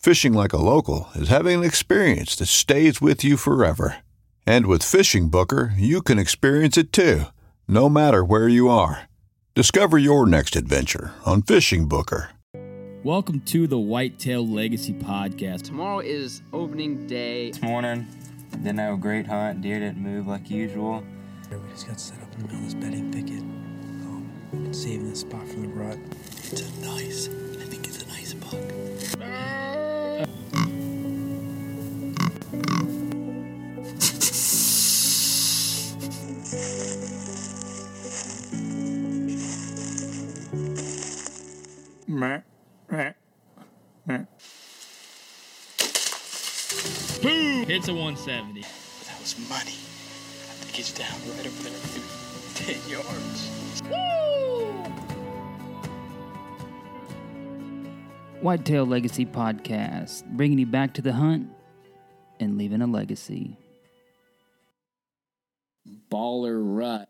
Fishing like a local is having an experience that stays with you forever. And with Fishing Booker, you can experience it too, no matter where you are. Discover your next adventure on Fishing Booker. Welcome to the Whitetail Legacy Podcast. Tomorrow is opening day. This morning, didn't have a great hunt. Deer didn't move like usual. We just got set up in the middle of this bedding thicket. Um, saving this spot from the rut. It's a nice, I think it's a nice buck. Boom! Hits a 170. That was money. I think he's down right over there. 10 yards. Whitetail Legacy Podcast, bringing you back to the hunt and leaving a legacy. Baller rut.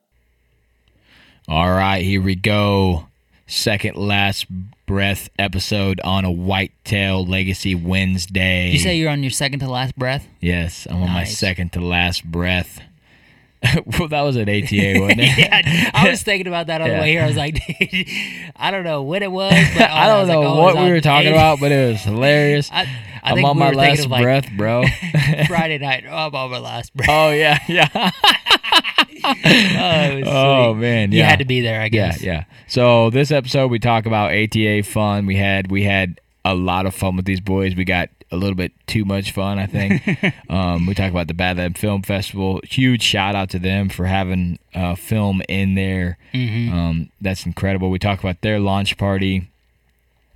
All right, here we go. Second last breath episode on a Whitetail Legacy Wednesday. You say you're on your second to last breath? yes, I'm on my second to last breath. well, that was an ATA, wasn't it? yeah, I was thinking about that on Yeah. the way here. I was like, I don't know what it was. But I don't uh, know like, oh, what we were talking about, but it was hilarious. I, I I'm think on we my last like, breath, bro. Friday night. Oh, I'm on my last breath. oh yeah, yeah. Oh, Oh, man, you had to be there, I Yeah, guess. yeah. So this episode we talk about ATA fun. We had we had a lot of fun with these boys. We got a little bit too much fun, I think. um, we talk about the Badland Film Festival. Huge shout out to them for having uh, film in there. Um, that's incredible. We talk about their launch party,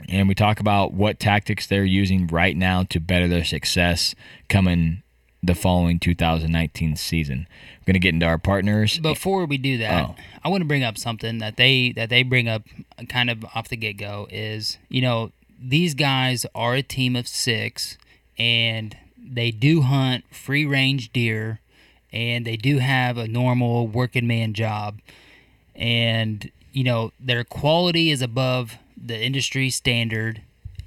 and we talk about what tactics they're using right now to better their success coming the following 2019 season. We're gonna get into our partners. Before we do that, Oh. I want to bring up something that they that they bring up kind of off the get go is you know these guys are a team of six and they do hunt free range deer and they do have a normal working man job and you know their quality is above the industry standard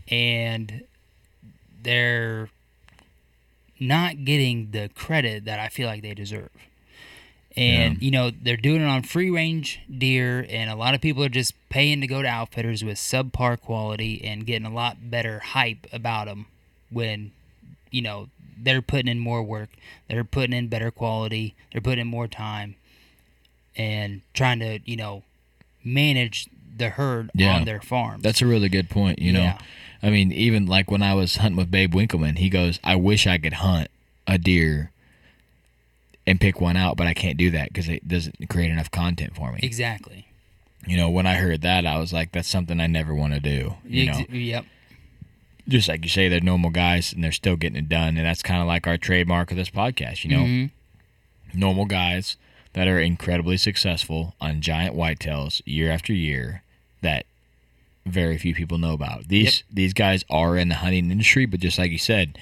and they're not getting the credit that I feel like they deserve. And you know they're doing it on free range deer, and a lot of people are just paying to go to outfitters with subpar quality and getting a lot better hype about them. When you know they're putting in more work, they're putting in better quality, they're putting in more time, and trying to you know manage the herd Yeah. on their farms. That's a really good point. You know, Yeah. I mean, even like when I was hunting with Babe Winkelman, he goes, "I wish I could hunt a deer and pick one out, but I can't do that because it doesn't create enough content for me." exactly. You know, when I heard that, I was like, "That's something I never want to do." You know, yep. just like you say, they're normal guys and they're still getting it done, and that's kind of like our trademark of this podcast. You know, Mhm. normal guys that are incredibly successful on giant whitetails year after year that very few people know about. These these guys are in the hunting industry, but just like you said,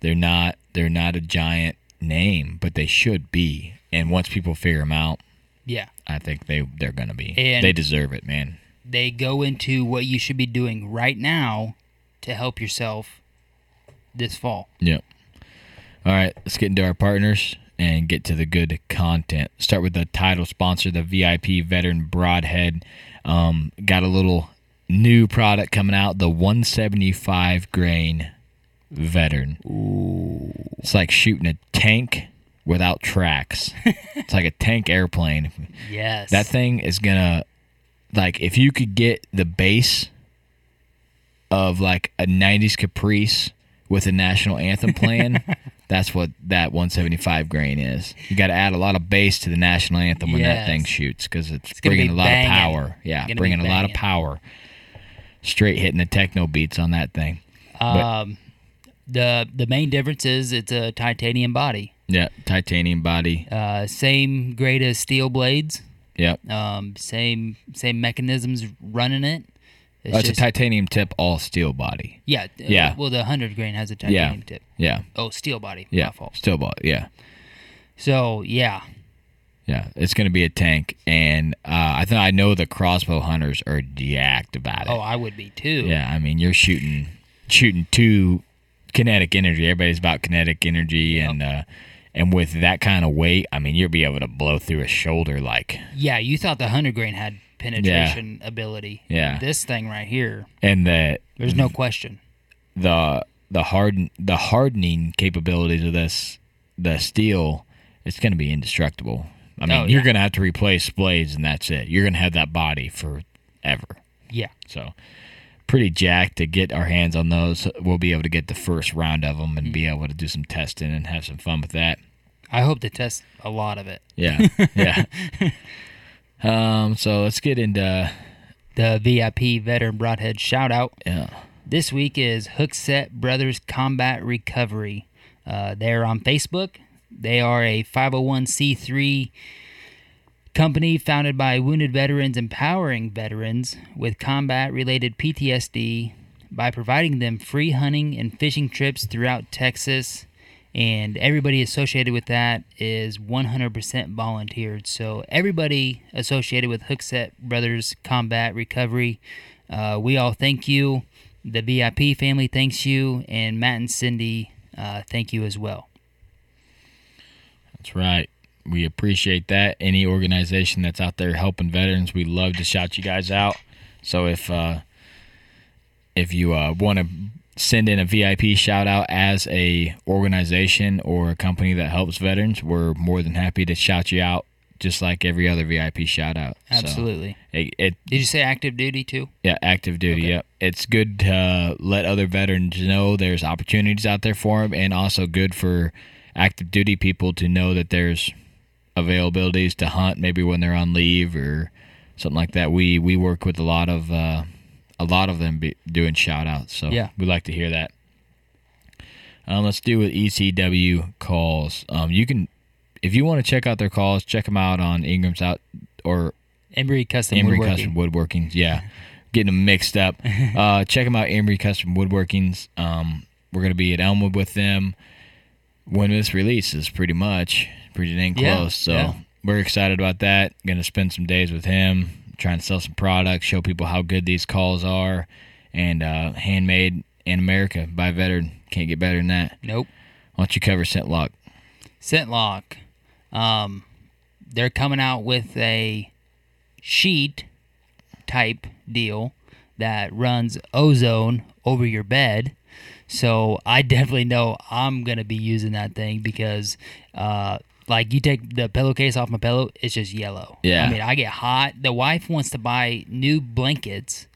they're not they're not a giant name, but they should be. and once people figure them out, Yeah. I think they they're gonna be. And- they deserve it, man. They go into what you should be doing right now to help yourself this fall. Yep. All right, let's get into our partners and get to the good content. Start with the title sponsor, the VIP Veteran Broadhead. Um, got a little new product coming out, the 175 grain Veteran. Ooh. It's like shooting a tank without tracks. it's like a tank airplane. Yes. That thing is gonna like if you could get the base of like a '90s Caprice with a national anthem playing, that's what that 175 grain is. You got to add a lot of bass to the national anthem when that thing shoots because it's, It's bringing be a lot banging. of power. Yeah, bringing a lot of power. Straight hitting the techno beats on that thing. um, the the main difference is it's a titanium body. Yeah, titanium body. Uh, same grade as steel blades. Yep. Um, same same mechanisms running it. It's Oh, it's just- a titanium tip, all steel body. Yeah. uh, Yeah. Well, the hundred grain has a titanium tip. Yeah, Oh, steel body. yeah, steel body. Yeah. So yeah, Yeah, it's going to be a tank, and uh, I think I know the crossbow hunters are jacked about it. oh, I would be too. yeah, I mean you're shooting shooting two kinetic energy. Everybody's about kinetic energy, and uh, and with that kind of weight, I mean you'll be able to blow through a shoulder like. Yeah, you thought the hundred grain had penetration ability. Yeah. This thing right here, And the there's no question. the the harden the hardening capabilities of this the steel, it's going to be indestructible. I mean, Oh, you're going to have to replace blades, and that's it. You're going to have that body forever. Yeah. So pretty jacked to get our hands on those. We'll be able to get the first round of them and be able to do some testing and have some fun with that. I hope to test a lot of it. Yeah, yeah. um, so let's get into The VIP veteran broadhead shout out yeah, this week is Hookset Brothers Combat Recovery. Uh, they're on Facebook. They are a 501c3 company founded by wounded veterans empowering veterans with combat related PTSD by providing them free hunting and fishing trips throughout Texas. And everybody associated with that is 100% volunteered. So, everybody associated with Hookset Brothers Combat Recovery, uh, we all thank you. The VIP family thanks you. And Matt and Cindy, uh, thank you as well. that's right. We appreciate that. Any organization that's out there helping veterans, we love to shout you guys out. So if uh, if you uh, want to send in a VIP shout out as a organization or a company that helps veterans, we're more than happy to shout you out, just like every other VIP shout out. So, Absolutely. it, it Did you say active duty too? Yeah, active duty. Okay. Yep. It's good to uh, let other veterans know there's opportunities out there for them, and also good for active duty people to know that there's availabilities to hunt maybe when they're on leave or something like that. We we work with a lot of uh, a lot of them be doing shout outs, so Yeah. we like to hear that. Um, let's do with ECW calls. Um, you can if you want to check out their calls, check them out on Ingram's out or Embry Custom Emery Woodworking. Custom Woodworkings. Yeah, getting them mixed up. Uh, check them out, Emery Custom Woodworkings. Um, we're gonna be at Elmwood with them when this releases, pretty much, pretty dang Yeah, close. So yeah. we're excited about that. Gonna spend some days with him, trying to sell some products, show people how good these calls are, and uh, handmade in America by a veteran. Can't get better than that. Nope. Why don't you cover Scent Lock? ScentLok. Um, they're coming out with a sheet type deal that runs ozone over your bed. So I definitely know I'm gonna be using that thing because, uh, like you take the pillowcase off my pillow, it's just yellow. Yeah. I mean, I get hot. The wife wants to buy new blankets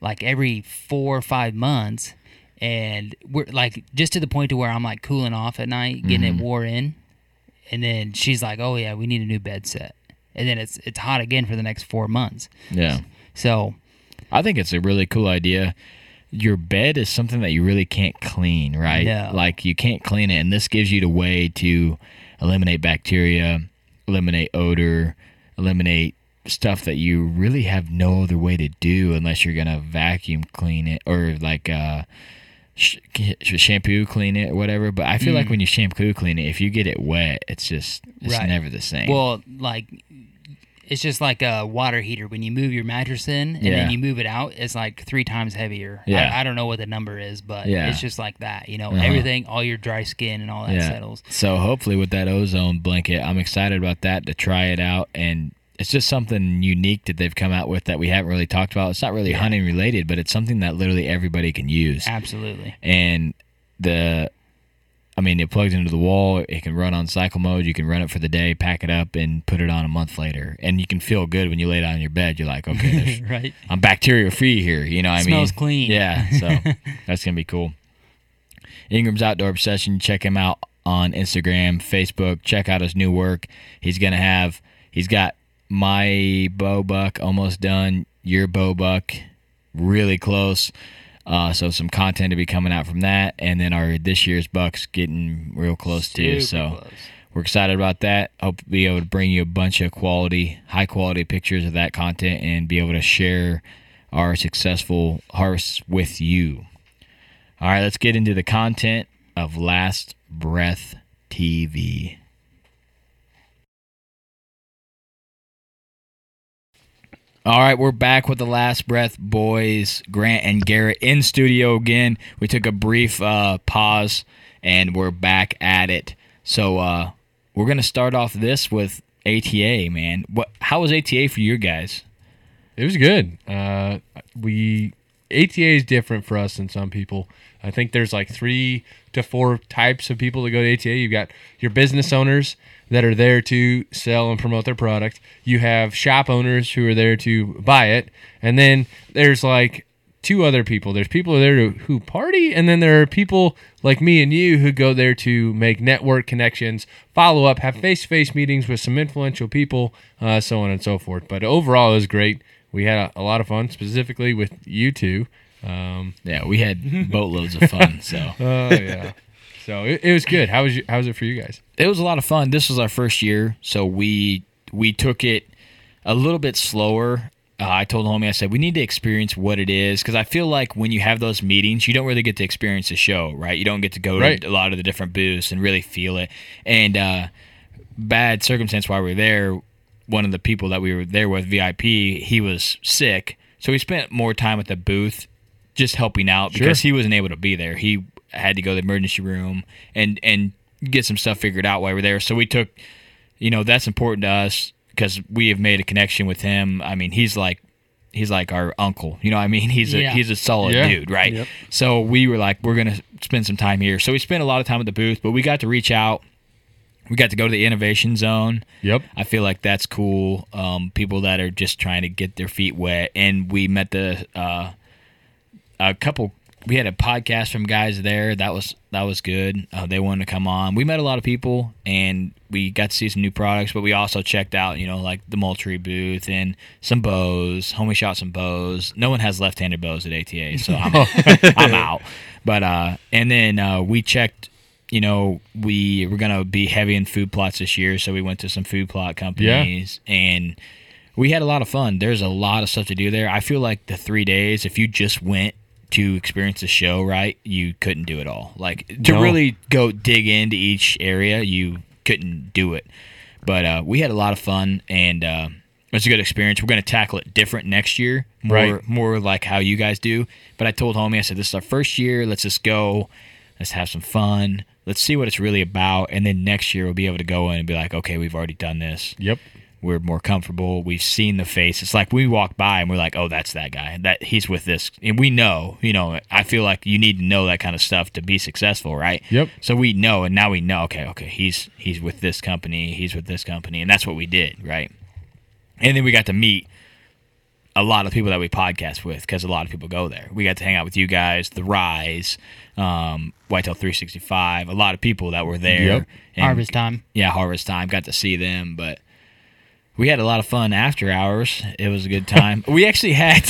like every four or five months and we're like just to the point to where i'm like cooling off at night getting it mm-hmm. wore in and then she's like oh yeah we need a new bed set and then it's it's hot again for the next four months Yeah. so I think it's a really cool idea. Your bed is something that you really can't clean, right? No. Like you can't clean it, and this gives you the way to eliminate bacteria, eliminate odor, eliminate stuff that you really have no other way to do unless you're gonna vacuum clean it or like uh sh- shampoo clean it or whatever. But I feel Mm. like when you shampoo clean it, if you get it wet, it's just it's Right. never the same. Well, like it's just like a water heater. When you move your mattress in and Yeah. then you move it out, it's like three times heavier. Yeah. I, I don't know what the number is, but Yeah. it's just like that. You know, Uh-huh. everything, all your dry skin and all that settles. So hopefully with that ozone blanket, I'm excited about that to try it out and it's just something unique that they've come out with that we haven't really talked about. It's not really hunting related, but it's something that literally everybody can use. Absolutely. And the I mean, it plugs into the wall. It can run on cycle mode. You can run it for the day, pack it up, and put it on a month later. And you can feel good when you lay down in your bed. You're like, okay, right. I'm bacteria free here. You know, what I mean, Smells clean. Yeah, so that's gonna be cool. Ingram's Outdoor Obsession. Check him out on Instagram, Facebook. Check out his new work. He's gonna have. He's got my bow buck almost done. Your bow buck really close. Uh, so some content to be coming out from that, and then our this year's bucks getting real close too. So close. we're excited about that. Hope to be able to bring you a bunch of quality, high quality pictures of that content and be able to share our successful harvests with you. All right, let's get into the content of Last Breath TV. All right, we're back with the Last Breath boys, Grant and Garrett in studio again. We took a brief uh, pause and we're back at it. So uh, we're gonna start off this with ATA, man. What? How was ATA for you guys? It was good. Uh, we ATA is different for us than some people. I think there's like three to four types of people that go to ATA. You've got your business owners that are there to sell and promote their product. You have shop owners who are there to buy it, and then there's like two other people. There's people there to, who party, and then there are people like me and you who go there to make network connections, follow up, have face to face meetings with some influential people, uh, so on and so forth. But overall, it was great. We had a, a lot of fun, specifically with you two. Um, Yeah, we had boatloads of fun. So oh yeah, so it, it was good. How was you, how was it for you guys? it was a lot of fun. This was our first year, so we we took it a little bit slower. Uh, I told homie, I said we need to experience what it is because I feel like when you have those meetings, you don't really get to experience the show, right? You don't get to go Right. to a lot of the different booths and really feel it. And uh, bad circumstance while we were there, one of the people that we were there with, VIP, he was sick, so we spent more time at the booth just helping out Sure. because he wasn't able to be there. He had to go to the emergency room and and get some stuff figured out while we were there. So we took, you know, that's important to us because we have made a connection with him. I mean, he's like he's like our uncle. You know, what I mean, he's a Yeah. he's a solid Yeah. dude, right? Yep. So we were like, we're gonna spend some time here. So we spent a lot of time at the booth, but we got to reach out. We got to go to the innovation zone. Yep. I feel like that's cool. Um, people that are just trying to get their feet wet, and we met the uh, a couple. We had a podcast from guys there. That was that was good. Uh, they wanted to come on. We met a lot of people, and we got to see some new products. But we also checked out, you know, like the Moultrie booth and some bows. Homie shot some bows. No one has left-handed bows at ATA, so I'm, I'm out. But uh, and then uh, we checked. You know, we were gonna be heavy in food plots this year, so we went to some food plot companies and we had a lot of fun. There's a lot of stuff to do there. I feel like the three days, if you just went to experience the show, right, you couldn't do it all. Like to No. really go dig into each area, you couldn't do it. But uh, we had a lot of fun, and uh, it was a good experience. We're going to tackle it different next year, more Right. more like how you guys do. But I told homie, I said, "This is our first year. Let's just go. Let's have some fun. Let's see what it's really about, and then next year we'll be able to go in and be like, okay, we've already done this Yep. We're more comfortable. We've seen the face. It's like we walk by and we're like, oh, that's that guy. That he's with this, and we know. You know, I feel like you need to know that kind of stuff to be successful, right? Yep. So we know, and now we know. Okay, okay, he's he's with this company. He's with this company, and that's what we did, right? And then we got to meet a lot of people that we podcast with because a lot of people go there. We got to hang out with you guys, The Rise, um, Whitetail 365, a lot of people that were there. Yep. And- Harvest time. yeah, harvest time. Got to see them, but we had a lot of fun after hours. It was a good time. we actually had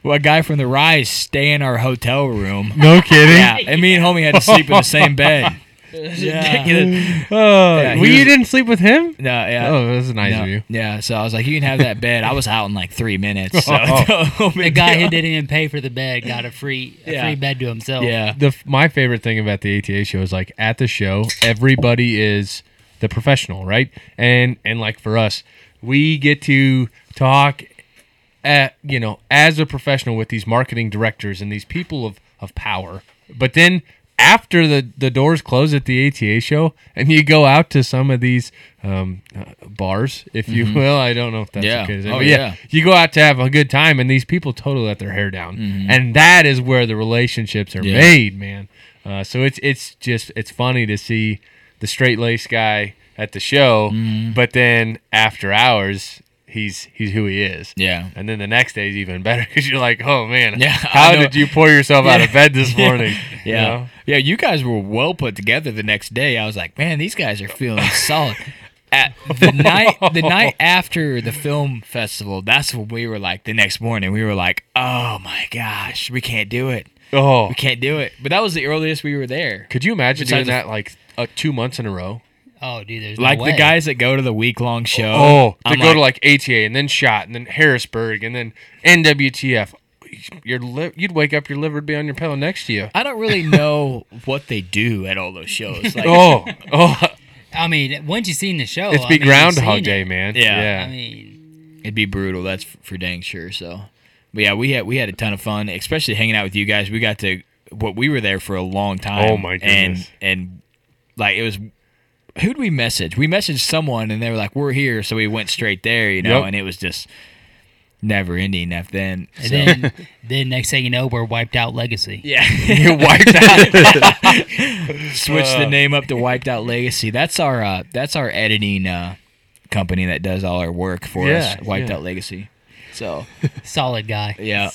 a guy from the Rise stay in our hotel room. No kidding. Yeah, and me and homie had to sleep in the same bed. Ridiculous. Oh, Yeah, he well, you was- didn't sleep with him? No, yeah. Oh, this is nice No, of you. Yeah, so I was like, you can have that bed. I was out in like three minutes. So Oh. The guy who didn't even pay for the bed got a free a Yeah. free bed to himself. Yeah. The my favorite thing about the ATA show is like at the show, everybody is the professional, right? And and like for us, we get to talk at you know as a professional with these marketing directors and these people of of power. But then after the the doors close at the ATA show, and you go out to some of these um, uh, bars, if you Mhm. will. I don't know if that's Yeah. okay Oh, but yeah. you go out to have a good time, and these people totally let their hair down, Mhm. and that is where the relationships are Yeah. made, man. Uh, so it's it's just it's funny to see the straight laced guy at the show, Mm-hmm. but then after hours. He's he's who he is. Yeah. And then the next day is even better because you're like, oh man, Yeah, how did you pour yourself out of bed this Yeah. morning? You Yeah. know? Yeah, you guys were well put together the next day. I was like, man, these guys are feeling solid. At the night the night after the film festival, that's when we were like the next morning, we were like, Oh my gosh, we can't do it. Oh, We can't do it. But that was the earliest we were there. Could you imagine doing Besides the- that like uh, two months in a row? Oh, dude, there's Like no the guys that go to the week long show. Oh, they I'm go to like ATA and then Shot and then Harrisburg and then NWTF. Your li- you'd wake up, your liver would be on your pillow next to you. I don't really know what they do at all those shows. Like, oh, oh, I mean, once you've seen the show, it's I be mean, Groundhog Day, it. man. Yeah. I mean, It'd be brutal. That's for dang sure. So, but yeah, we had we had a ton of fun, especially hanging out with you guys. We got to what we were there for a long time. Oh, my goodness. And and like it was. Who'd we message? We messaged someone, and they were like, "We're here," so we went straight there, you know. Yep. And it was just never ending. After then, and So- then then next thing you know, we're wiped out legacy. yeah, You wiped out. Switch the Uh. name up to Wiped Out Legacy. That's our uh, that's our editing uh, company that does all our work for Yeah, us. Wiped yeah. Out Legacy. So Solid guy. yeah,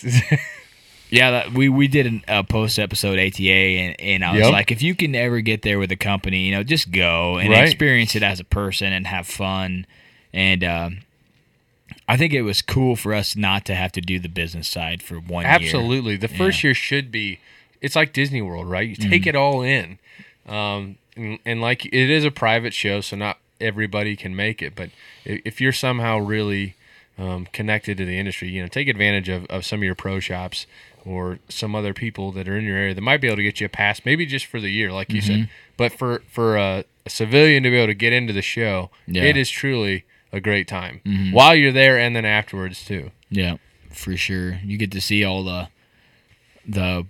yeah. That, we we did an, a post episode ATA, and, and I was Yep. like, if you can ever get there with a company, you know, just go and Right. experience it as a person and have fun. And um, I think it was cool for us not to have to do the business side for one year. Absolutely. The first Yeah. year should be. It's like Disney World, right? You take it all in, um, and, and like it is a private show, so not everybody can make it. But if, if you're somehow really um, connected to the industry, you know, take advantage of, of some of your pro shops or some other people that are in your area that might be able to get you a pass, maybe just for the year, like you said. But for for a, a civilian to be able to get into the show, Yeah. it is truly a great time while you're there and then afterwards too. Yeah, for sure. You get to see all the the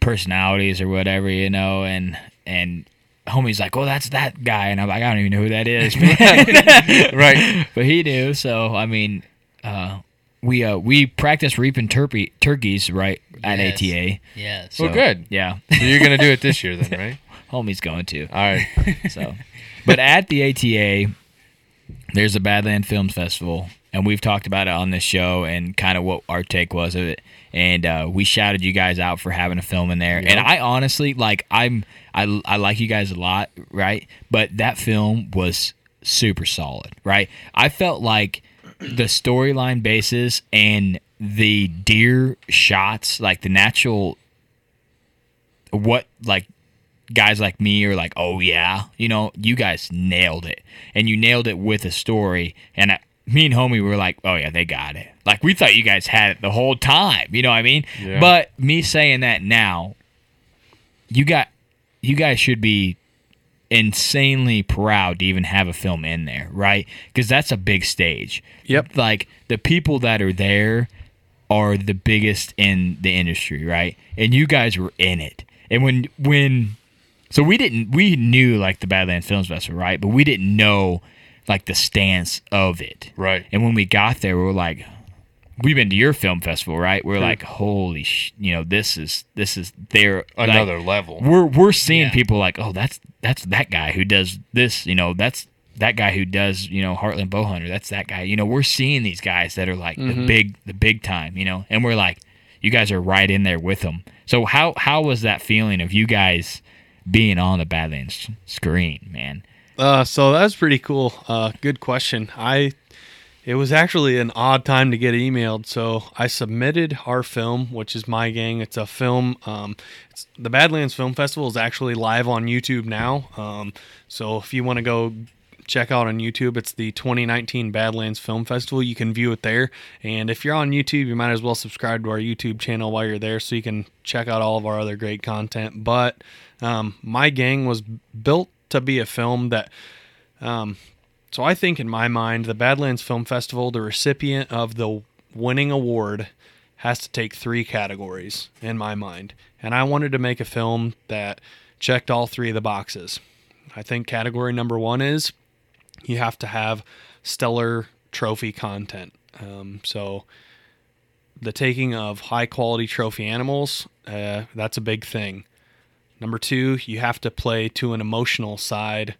personalities or whatever, you know, and and homie's like, "Oh, that's that guy," and I'm like, "I don't even know who that is." Right. but he knew. So I mean, uh, we uh we practice reaping turkey turkeys right at Yes. ATA. Yes. So, Well, good. Yeah, So you're gonna do it this year then, right? homie's going to. All right. So, but at the ATA, there's a Badland Films Festival, and we've talked about it on this show and kind of what our take was of it. And uh, we shouted you guys out for having a film in there. And I honestly like I'm I I like you guys a lot, right? But that film was super solid, right? I felt like the storyline basis and the deer shots, like the natural what like guys like me are like, oh yeah, you know, you guys nailed it, and you nailed it with a story. And I, me and homie were like, oh yeah, they got it. Like we thought you guys had it the whole time. You know what I mean? Yeah. But me saying that now, you got, you guys should be insanely proud to even have a film in there, right? Because that's a big stage. Yep. Like the people that are there are the biggest in the industry, right? And you guys were in it. And when when so we didn't we knew like the Badlands Films Festival, right? But we didn't know like the stance of it. Right. And when we got there, we were like we've been to your film festival, right? We're like, holy sh you know, this is this is their like, Another level. we're we're seeing Yeah. people like, oh, that's that's that guy who does this, you know, that's that guy who does, you know, Heartland Bowhunter. That's that guy. You know, we're seeing these guys that are like the big the big time, you know, and we're like, you guys are right in there with them. So how how was that feeling of you guys being on the Badlands screen, man? Uh, so that was pretty cool. Uh, good question. I it was actually an odd time to get emailed. So I submitted our film, which is My Gang. It's a film. Um, it's, the Badlands Film Festival is actually live on YouTube now. Um, so if you want to go check out on YouTube, it's the 2019 Badlands Film Festival. You can view it there. And if you're on YouTube, you might as well subscribe to our YouTube channel while you're there so you can check out all of our other great content. But um, My Gang was built to be a film that. Um, so I think in my mind, the Badlands Film Festival, the recipient of the winning award has to take three categories in my mind. And I wanted to make a film that checked all three of the boxes. I think category number one is you have to have stellar trophy content. Um, so the taking of high quality trophy animals, uh, that's a big thing. Number two, you have to play to an emotional side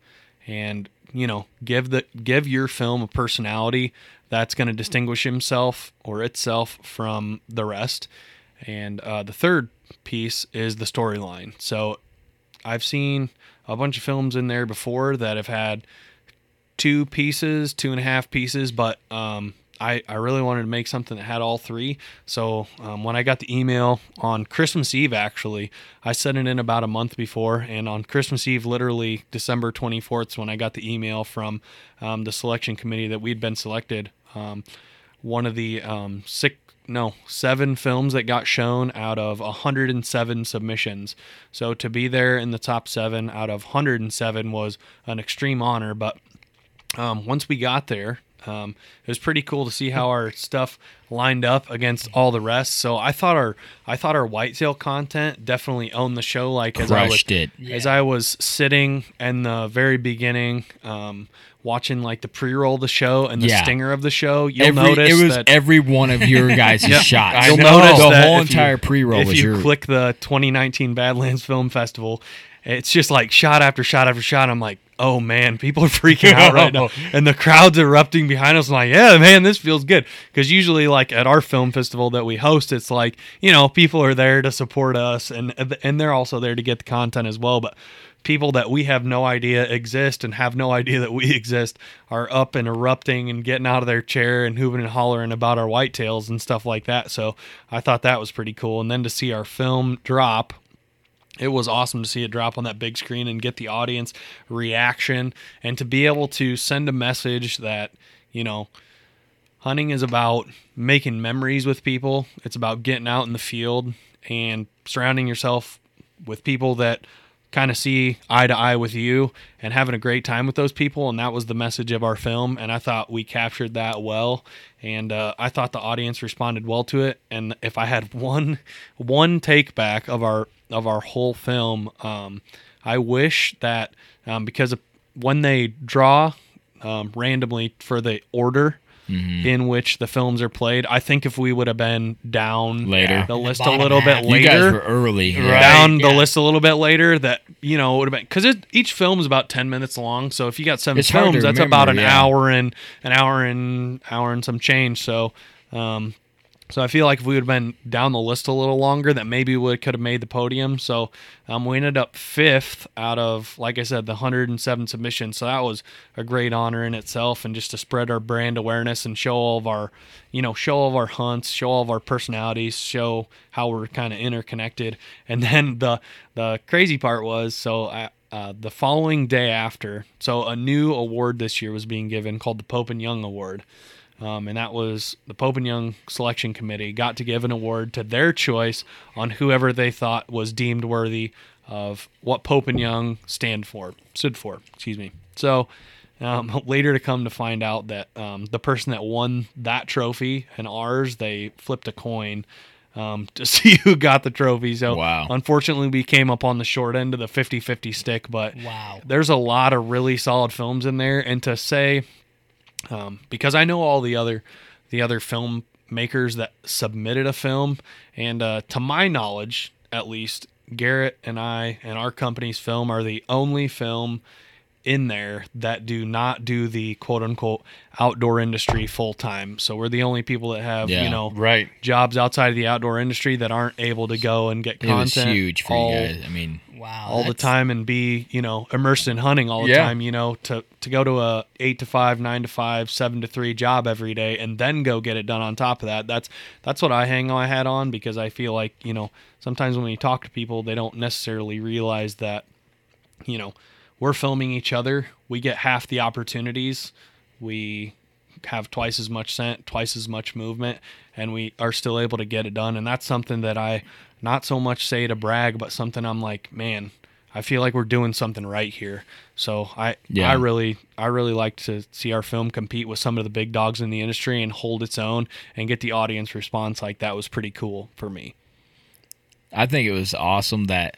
and you know give the give your film a personality that's going to distinguish himself or itself from the rest. And uh, the third piece is the storyline. So i've seen a bunch of films in there before that have had two pieces two and a half pieces but um, I, I really wanted to make something that had all three. So um, when I got the email on Christmas Eve, actually, I sent it in about a month before. And on Christmas Eve, literally December 24th, is when I got the email from um, the selection committee that we'd been selected. Um, one of the um, six, no, seven films that got shown out of 107 submissions. So to be there in the top seven out of 107 was an extreme honor. But um, once we got there, um, it was pretty cool to see how our stuff lined up against all the rest. So I thought our I thought our whitetail content definitely owned the show. Like as I was Crushed it. as I was sitting in the very beginning, um, watching like the pre roll of the show and the Yeah. stinger of the show, you'll Every- notice it was that every one of your guys' Yep. shots. You'll notice The whole if you- entire pre-roll If you your- click the 2019 Badlands Film Festival, it's just like shot after shot after shot. I'm like, oh man, people are freaking out right now, and the crowd's erupting behind us. I'm like, yeah, man, this feels good. Because usually, like at our film festival that we host, it's like you know people are there to support us, and and they're also there to get the content as well. But people that we have no idea exist and have no idea that we exist are up and erupting and getting out of their chair and hooving and hollering about our whitetails and stuff like that. So I thought that was pretty cool. And then to see our film drop it was awesome to see it drop on that big screen and get the audience reaction and to be able to send a message that you know hunting is about making memories with people. It's about getting out in the field and surrounding yourself with people that kind of see eye to eye with you and having a great time with those people and that was the message of our film and i thought we captured that well and uh, i thought the audience responded well to it and if i had one one take back of our of our whole film um, i wish that um, because when they draw um, randomly for the order Mm-hmm. in which the films are played. I think if we would have been down Later. the In the list a little half. bit You later, guys were early. yeah. down the list a little bit later, that you know would have been because each film is about ten minutes long. So if you got seven It's films, that's about an yeah. hour and an hour and hour and some change. So, um, so I feel like if we would have been down the list a little longer, that maybe we could have made the podium. So um, we ended up fifth out of, like I said, the 107 submissions. So that was a great honor in itself, and just to spread our brand awareness and show all of our, you know, show all of our hunts, show all of our personalities, show how we're kind of interconnected. And then the the crazy part was so. I, uh, the following day after, so a new award this year was being given called the Pope and Young Award. Um, and that was the Pope and Young Selection Committee got to give an award to their choice on whoever they thought was deemed worthy of what Pope and Young stand for, stood for. Excuse me. So um, later to come to find out that um, the person that won that trophy and ours, they flipped a coin um, to see who got the trophy. So Wow. unfortunately, we came up on the short end of the 50-50 stick, but Wow. there's a lot of really solid films in there, and to say um, because I know all the other the other film makers that submitted a film, and uh, to my knowledge, at least, Garrett and I and our company's film are the only film in there that do not do the quote unquote outdoor industry full time. So we're the only people that have Yeah. you know Right. jobs outside of the outdoor industry that aren't able to go and get It was content. huge for all- you guys. I mean, Wow, all the time and be you know immersed in hunting all the Yeah. time. You know to to go to a eight to five, nine to five, seven to three job every day and then go get it done on top of that. That's that's what I hang my hat on because I feel like you know sometimes when you talk to people they don't necessarily realize that you know we're filming each other. We get half the opportunities. We have twice as much scent, twice as much movement, and we are still able to get it done. And that's something that I not so much say to brag, but something I'm like, man, I feel like we're doing something right here. So I Yeah. I really I really like to see our film compete with some of the big dogs in the industry and hold its own and get the audience response like that was pretty cool for me. I think it was awesome that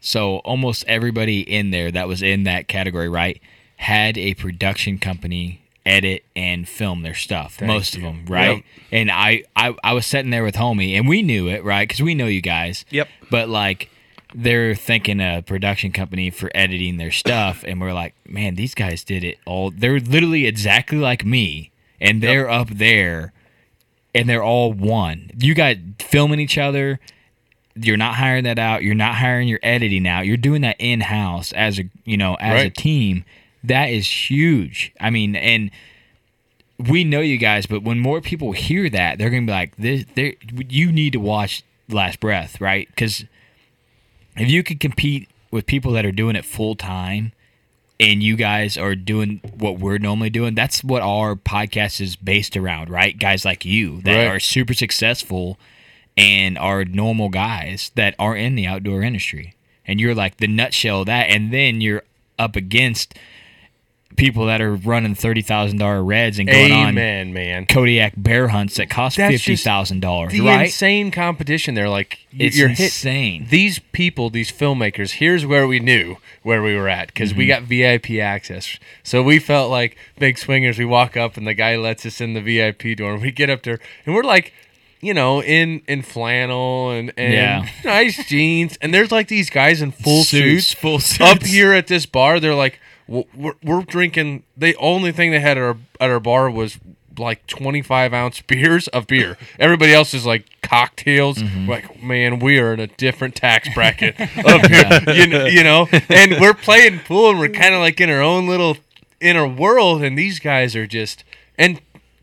so almost everybody in there that was in that category, right, had a production company edit and film their stuff. Thank most you. of them, right? Yep. And I, I I was sitting there with homie, and we knew it, right? Because we know you guys. Yep. But like. They're thinking a production company for editing their stuff, and we're like, man, these guys did it all. They're literally exactly like me, and they're up there, and they're all one. You got filming each other, you're not hiring that out. You're not hiring your editing out. You're doing that in house as a you know as a team. That is huge. I mean and we know you guys but when more people hear that they're gonna be like this they you need to watch last breath right? Because if you could compete with people that are doing it full time and you guys are doing what we're normally doing that's what our podcast is based around right? Guys like you that Right. are super successful and are normal guys that are in the outdoor industry and you're like the nutshell of that and then you're up against people that are running $30,000 reds and going Amen, man. on Kodiak bear hunts that cost That's $50,000 The right insane competition there, like It's you're hit- insane. These people, these filmmakers. Here's where we knew where we were at because we Mhm. got VIP access. So we felt like big swingers. We walk up and the guy lets us in the VIP door. We get up there and we're like, you know, in in flannel and and Yeah. nice jeans. And there's like these guys in full Suits, suits, full up here at this bar. They're like, we're, we're drinking. The only thing they had at our at our bar was like 25 ounce beers of beer. Everybody else is like cocktails. Mm-hmm. Like, man, we are in a different tax bracket beer, you, know, you know. And we're playing pool, and we're kind of like in our own little inner world. And these guys are just and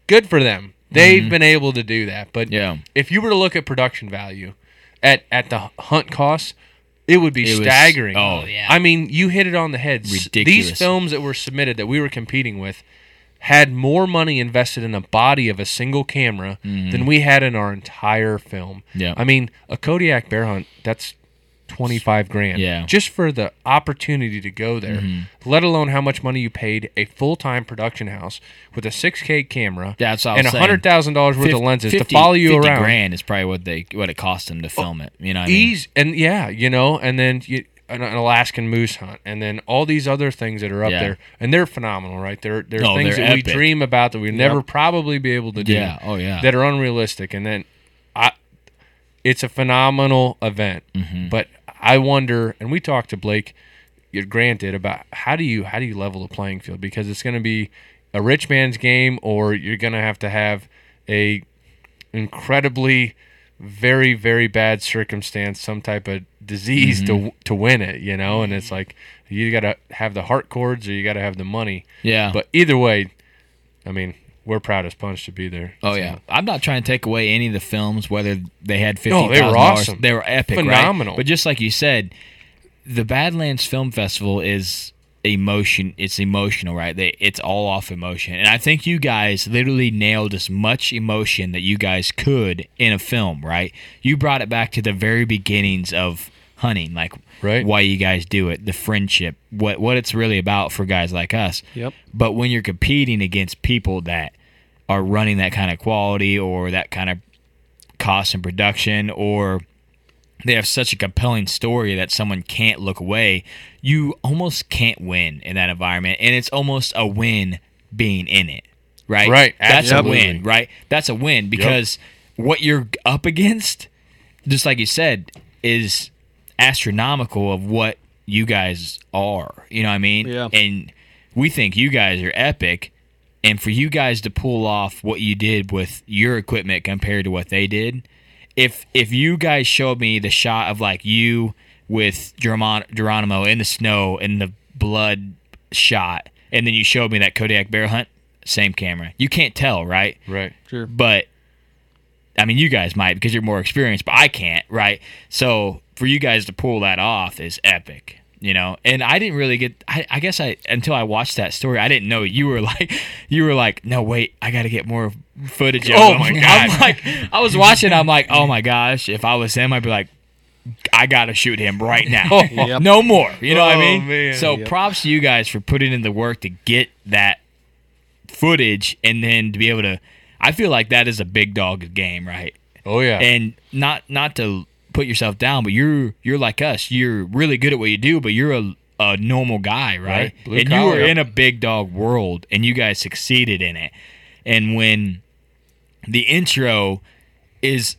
good for them. They've Mhm. been able to do that. But Yeah. if you were to look at production value at at the hunt costs, it would be It was- staggering. oh, yeah. I mean, you hit it on the head. S- Ridiculous. These films that were submitted that we were competing with had more money invested in a body of a single camera Mhm. than we had in our entire film. Yeah. I mean, a Kodiak bear hunt, that's 25 grand. Yeah. Just for the opportunity to go there, Mhm. let alone how much money you paid a full-time production house with a 6K camera that's what and was saying. $100,000 worth Fif- of lenses to follow you 50 around. grand is probably what they what it cost them to film it. You know what I mean? And yeah, you know, and then you, an, an Alaskan moose hunt, and then all these other things that are up Yeah. there, and they're phenomenal, right? They're they're things they're that we dream about that we never probably be able to do. Yeah, oh, yeah. that are unrealistic, and then I, it's a phenomenal event, Mhm. but I wonder, and we talked to Blake, you're granted about how do you how do you level the playing field because it's going to be a rich man's game, or you're going to have to have a incredibly very very bad circumstance some type of disease Mm-hmm. to to win it you know and it's like you got to have the heart cords or you got to have the money Yeah. but either way i mean we're proud as punch to be there Oh So- yeah, I'm not trying to take away any of the films whether they had fifty. No, they were awesome. They were epic, right? Phenomenal. But just like you said, the Badlands Film Festival is emotion. It's emotional, right? They, it's all off emotion, and I think you guys literally nailed as much emotion that you guys could in a film, right? You brought it back to the very beginnings of hunting, like Right. why you guys do it, the friendship, what what it's really about for guys like us. Yep. But when you're competing against people that are running that kind of quality or that kind of cost and production or they have such a compelling story that someone can't look away, you almost can't win in that environment. And it's almost a win being in it. Right? Right, That's absolutely. a win, right? That's a win because what you're up against, just like you said, is astronomical of what you guys are. You know what I mean? Yeah. And we think you guys are epic. And for you guys to pull off what you did with your equipment compared to what they did, if if you guys showed me the shot of like you with Geron- Geronimo in the snow and the blood shot, and then you showed me that Kodiak bear hunt, same camera. You can't tell, right? Right. Sure. But I mean, you guys might because you're more experienced, but I can't, right? So for you guys to pull that off is epic, you know. And I didn't really get. I, I guess I until I watched that story, I didn't know you were like, you were like, no, wait, I got to get more footage. Of Oh him." my I'm God. like, I was watching. I'm like, oh my gosh, if I was him, I'd be like. I gotta shoot him right now. Yep. No more. You know what I Oh, mean? man. So Yep. props to you guys for putting in the work to get that footage and then to be able to I feel like that is a big dog game, right? Oh yeah. And not not to put yourself down, but you're you're like us. You're really good at what you do, but you're a a normal guy, right? Right. And you were in a big dog world and you guys succeeded in it. And when the intro is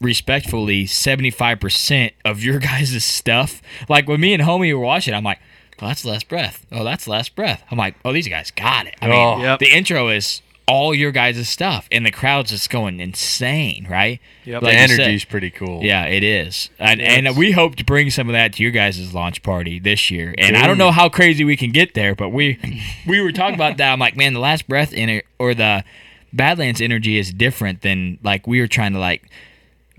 respectfully 75% of your guys' stuff. Like when me and homie were watching, I'm like, oh, that's last breath. Oh, that's last breath. I'm like, oh, these guys got it. I mean, Oh. Yep. the intro is all your guys' stuff, and the crowd's just going insane, right? Yep. the Like you said. energy's pretty cool. Yeah, it is, and Yeah, and we hope to bring some of that to your guys' launch party this year. And I don't know how crazy we can get there, but we we were talking about that. I'm like, man, the last breath in it or the Badlands energy is different than like we were trying to like.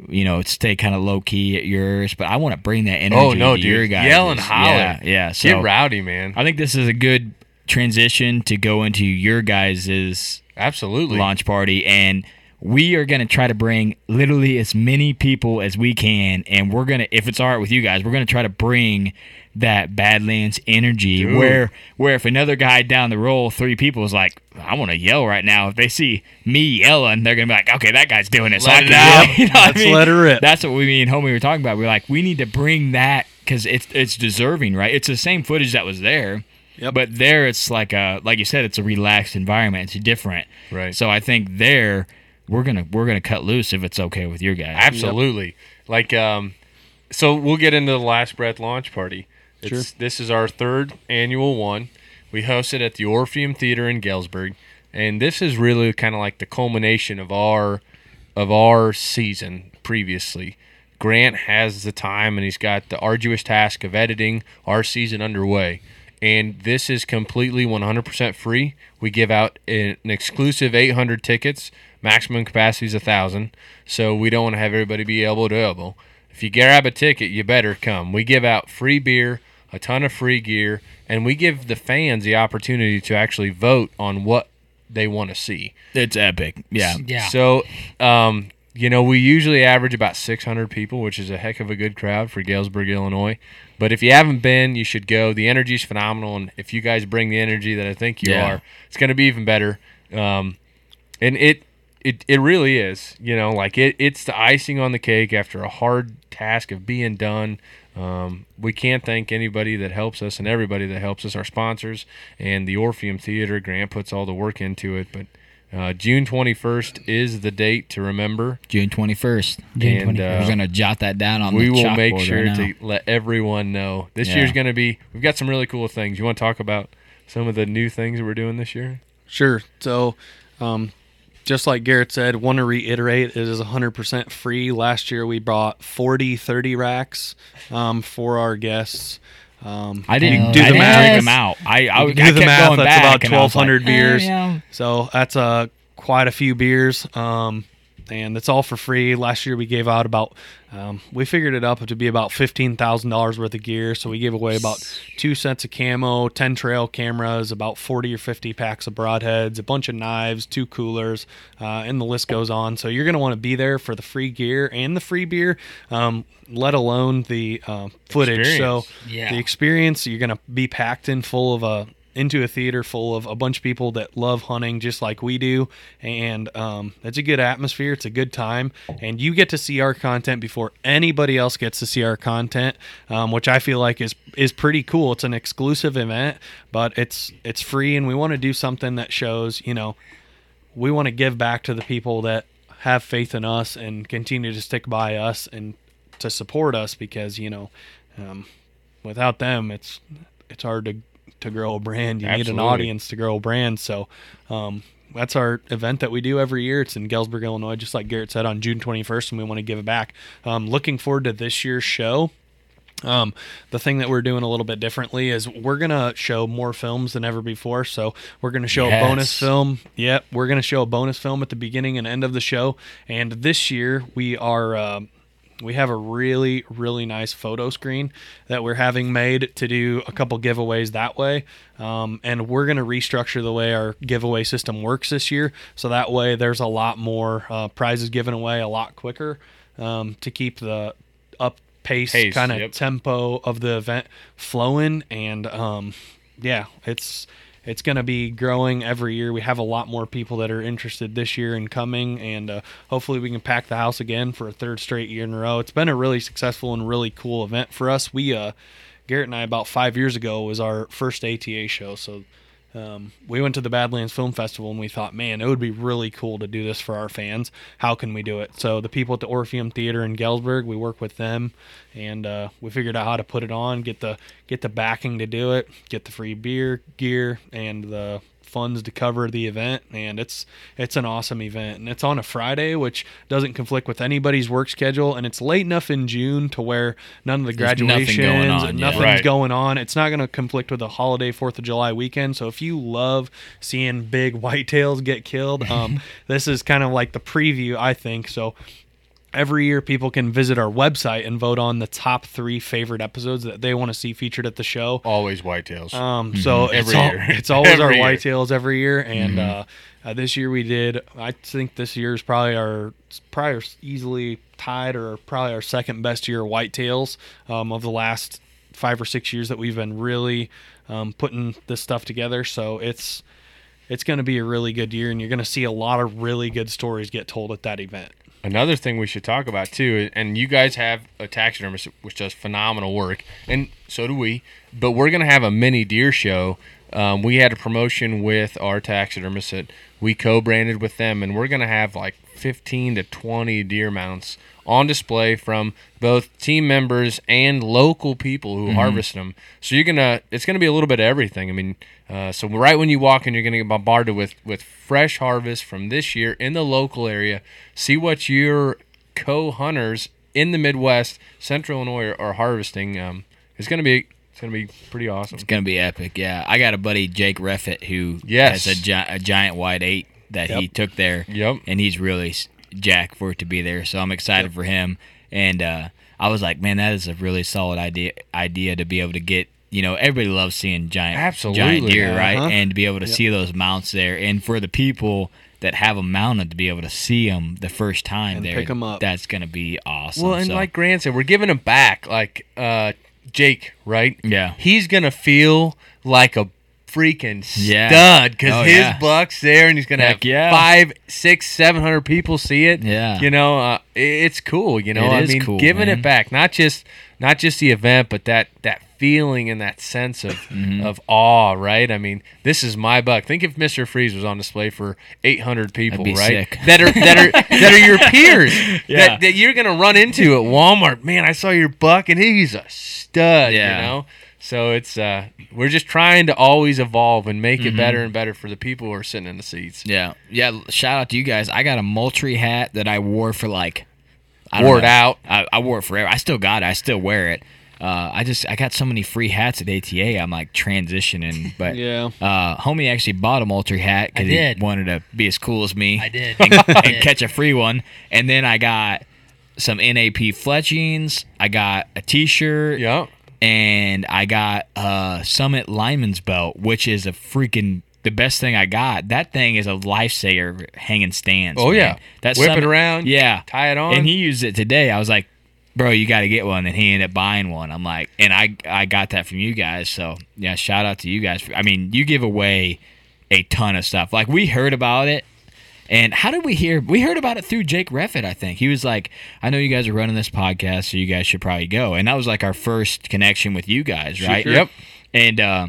You know, stay kind of low key at yours, but I want to bring that oh, energy Oh no, to dude! your guys. Yell and holler. Yeah, yeah. So Get rowdy, man. I think this is a good transition to go into your guys's Absolutely. launch party and we are going to try to bring literally as many people as we can and we're going to if it's all right with you guys we're going to try to bring that badlands energy Dude. where where if another guy down the roll three people is like i want to yell right now if they see me yelling they're going to be like okay that guy's doing it so Let I it can out. yell." you know Let's mean? let her rip. that's what we mean homie we were talking about we're like we need to bring that because it's it's deserving right it's the same footage that was there Yep. but there it's like a like you said it's a relaxed environment it's different Right. so I think there we're gonna we're gonna cut loose if it's okay with your guys. Absolutely. Like um so we'll get into the last breath launch party. It's Sure. this is our third annual one. We host it at the Orpheum Theater in Galesburg. And this is really kind of like the culmination of our of our season previously. Grant has the time and he's got the arduous task of editing our season underway. And this is completely 100% free. We give out an an exclusive 800 tickets. Maximum capacity is 1,000. So we don't want to have everybody be elbow to elbow. If you grab a ticket, you better come. We give out free beer, a ton of free gear, and we give the fans the opportunity to actually vote on what they want to see. It's epic. Yeah. Yeah. So, um, you know, we usually average about 600 people, which is a heck of a good crowd for Galesburg, Illinois. But if you haven't been, you should go. The energy is phenomenal, and if you guys bring the energy that I think you Yeah. are, it's going to be even better. Um, and it, it, it really is. You know, like it, it's the icing on the cake after a hard task of being done. Um, we can't thank anybody that helps us and everybody that helps us, our sponsors and the Orpheum Theater. Grant puts all the work into it, but uh, June 21st is the date to remember. June twenty first. June And, 21st. uh, We're gonna jot that down on we the We will make sure right to let everyone know. This Yeah. year's going to be, we've got some really cool things. You want to talk about some of the new things that we're doing this year? Sure. So, um, just like Garrett said, want to reiterate, it is 100% free. Last year we brought 40, 30 racks um, for our guests. Um, I didn't you do the didn't math. drink them out. I I, You I do kept the math. That's about and I was like, 1,200 eh, beers. yeah. So that's uh, quite a few beers. Um, and it's all for free. Last year we gave out about, um, we figured it up to be about $15,000 worth of gear. So we gave away about two sets of camo, 10 trail cameras, about 40 or 50 packs of broadheads, a bunch of knives, two coolers, uh, and the list goes on. So you're going to want to be there for the free gear and the free beer, um, let alone the uh, footage. So Yeah. the experience, you're going to be packed in full of a, into a theater full of a bunch of people that love hunting just like we do. And um, it's a good atmosphere it's a good time and you get to see our content before anybody else gets to see our content um, which i feel like is is pretty cool. It's an exclusive event but it's it's free and we want to do something that shows you know we want to give back to the people that have faith in us and continue to stick by us and to support us because you know um, without them it's it's hard to to grow a brand you need an audience to grow a brand so um, that's our event that we do every year it's in galesburg illinois just like garrett said on june 21st and we want to give it back um, looking forward to this year's show Um, the thing that we're doing a little bit differently is we're gonna show more films than ever before. So we're gonna show Yes. a bonus film. Yep, we're gonna show a bonus film at the beginning and end of the show. And this year we are. Uh, we have a really really nice photo screen that we're having made to do a couple giveaways that way. Um, and we're going to restructure the way our giveaway system works this year. So that way there's a lot more uh, prizes given away a lot quicker um, to keep the up pace, Pace, kind of yep. tempo of the event flowing. And um, yeah it's it's going to be growing every year. We have a lot more people that are interested this year in coming, and uh, hopefully we can pack the house again for a third straight year in a row. It's been a really successful and really cool event for us. We, uh, Garrett and I, about five years ago, was our first ATA show. So um, we went to the Badlands Film Festival and we thought, man, it would be really cool to do this for our fans. How can we do it? So the people at the Orpheum Theater in Galesburg, we work with them, and uh, we figured out how to put it on, get the get the backing to do it, get the free beer, gear, and the funds to cover the event and it's it's an awesome event. And it's on a Friday which doesn't conflict with anybody's work schedule and it's late enough in June to where none of the There's nothing graduations going on, nothing's Right. going on. It's not going to conflict with a holiday 4th of July weekend so if you love seeing big whitetails get killed um this is kind of like the preview I think. So every year people can visit our website and vote on the top 3 favorite episodes that they want to see featured at the show Always whitetails. um, so it's, Every al- year. it's always our year. whitetails every year, and uh, uh, this year we did. I think this year is probably our probably our easily tied or probably our second best year of whitetails um, of the last five or six years that we've been really um, putting this stuff together. So it's it's going to be a really good year, and you're going to see a lot of really good stories get told at that event. Another thing we should talk about too, and you guys have a taxidermist which does phenomenal work, and so do we. But we're gonna have a mini deer show. Um, we had a promotion with our taxidermist that we co-branded with them, and we're gonna have like 15 to 20 deer mounts on display from both team members and local people who harvest them. So you're gonna, it's gonna be a little bit of everything. I mean, uh, so right when you walk in, you're gonna get bombarded with with fresh harvest from this year in the local area. See what your co-hunters in the Midwest, Central Illinois are, are harvesting. Um, it's gonna be, it's gonna be pretty awesome. It's gonna be epic. Yeah, I got a buddy Jake Reffett who Yes. has a, gi- a giant white eight that he took there. Yep. and he's really jacked for it to be there. So I'm excited for him. And uh, I was like, man, that is a really solid idea. Idea to be able to get. You know, everybody loves seeing giant, giant Absolutely. deer, right? Uh-huh. And to be able to see those mounts there, and for the people that have them mounted to be able to see them the first time And there, pick 'em up. That's gonna be awesome. Well, and So, like Grant said, we're giving him back. Like uh, Jake, right? Yeah. He's gonna feel like a freaking Yeah. stud because Oh, his yeah. buck's there, and he's gonna Heck have yeah. five, six, seven hundred people see it. Yeah. you know, uh, it's cool. You know, It I mean, cool, giving man. it back, not just not just the event, but that that feeling and that sense of Mm-hmm. of awe, right? I mean, this is my buck. Think if Mister Freeze was on display for eight hundred people, be right? sick. That are that are that are your peers Yeah. that, that you're gonna run into at Walmart. Man, I saw your buck, and he's a stud. Yeah. You know. So it's uh, we're just trying to always evolve and make Mm-hmm. it better and better for the people who are sitting in the seats. Yeah, yeah. Shout out to you guys. I got a Moultrie hat that I wore for like. I don't Wore it out. I, I wore it forever. I still got it. I still wear it. Uh, I just I got so many free hats at ATA. I'm like transitioning, but Yeah. Uh, homie actually bought a Moultrie hat because he wanted to be as cool as me. I did. and, I and did. catch a free one. And then I got some NAP fletchings. I got a T-shirt Yeah. And I got a Summit Lineman's belt, which is a freaking the best thing I got. That thing is a lifesaver hanging stands. Oh, man. yeah. that Whip it around, yeah, tie it on. And he used it today. I was like, bro, you got to get one. And he ended up buying one. I'm like, and I I got that from you guys. So yeah, shout out to you guys. I mean, you give away a ton of stuff. Like we heard about it. And how did we hear? We heard about it through Jake Reffett, I think. He was like, I know you guys are running this podcast, so you guys should probably go. And that was like our first connection with you guys, right? Sure. Yep. And uh,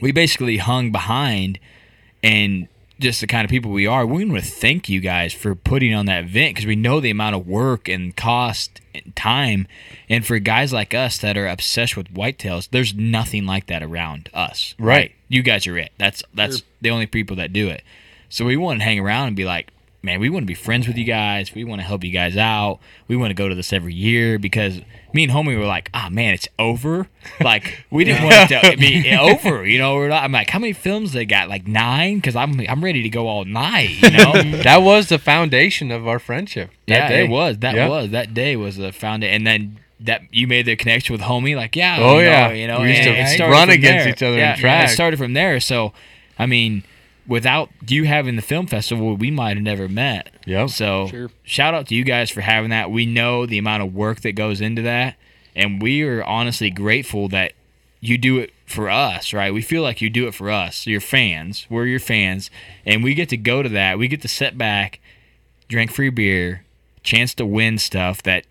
we basically hung behind and just the kind of people we are, we want to thank you guys for putting on that event because we know the amount of work and cost and time. And for guys like us that are obsessed with whitetails, there's nothing like that around us. Right. You guys are it. That's that's the only people that do it. So we want to hang around and be like, man, we want to be friends with you guys. We want to help you guys out. We want to go to this every year because me and homie were like, ah, man, it's over. Like we didn't want it to be over. You know, we're not, I'm like, how many films they got? Like nine? Because I'm I'm ready to go all night. You know. that was the foundation of our friendship. That yeah, day. it was. That Yeah. was that day was the foundation, and then. That you made the connection with homie, like yeah, Oh, you know, yeah. you know, We used to run against there. each other in yeah, yeah, track. It started from there. So, I mean, without you having the film festival, we might have never met. Yeah. So Sure. shout out to you guys for having that. We know the amount of work that goes into that, and we are honestly grateful that you do it for us, right? We feel like you do it for us, your fans. We're your fans, and we get to go to that. We get to sit back, drink free beer, chance to win stuff that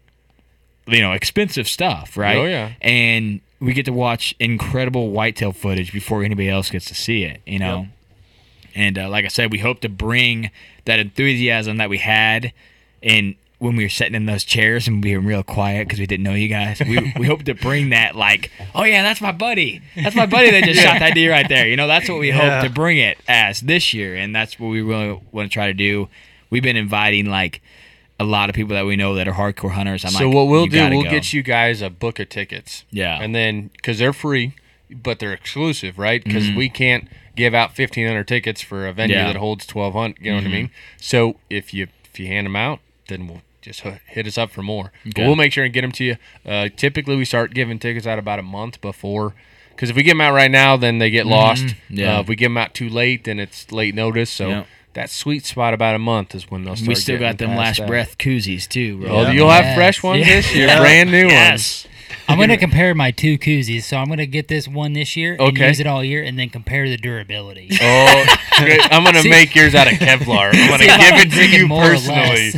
you know, expensive stuff, right? Oh, yeah. And we get to watch incredible whitetail footage before anybody else gets to see it, you know. And uh, like I said, we hope to bring that enthusiasm that we had and when we were sitting in those chairs and being real quiet because we didn't know you guys. We, we hope to bring that like, oh yeah, that's my buddy. That's my buddy that just shot that deer right there. You know, that's what we Yeah. hope to bring it as this year, and that's what we really want to try to do. We've been inviting like a lot of people that we know that are hardcore hunters. I'm so like, what we'll do, we'll go." get you guys a book of tickets. Yeah. And then because they're free, but they're exclusive, right? Because Mhm. we can't give out fifteen hundred tickets for a venue Yeah. that holds twelve hundred. You know what I Mhm. mean? So if you if you hand them out, then we'll just hit us up for more. But we'll make sure and get them to you. Uh, typically, we start giving tickets out about a month before. Because if we give them out right now, then they get lost. Mhm. Yeah. Uh, if we give them out too late, then it's late notice. So Yeah. that sweet spot about a month is when they'll start. We still got them last that. breath koozies too. Bro. Oh, you'll have fresh ones this year, brand new yes. I'm going to compare my two koozies. So I'm going to get this one this year and Okay. use it all year and then compare the durability. Oh, great. I'm gonna See- make yours out of Kevlar. I'm gonna See if I give can it to drink it you more or personally.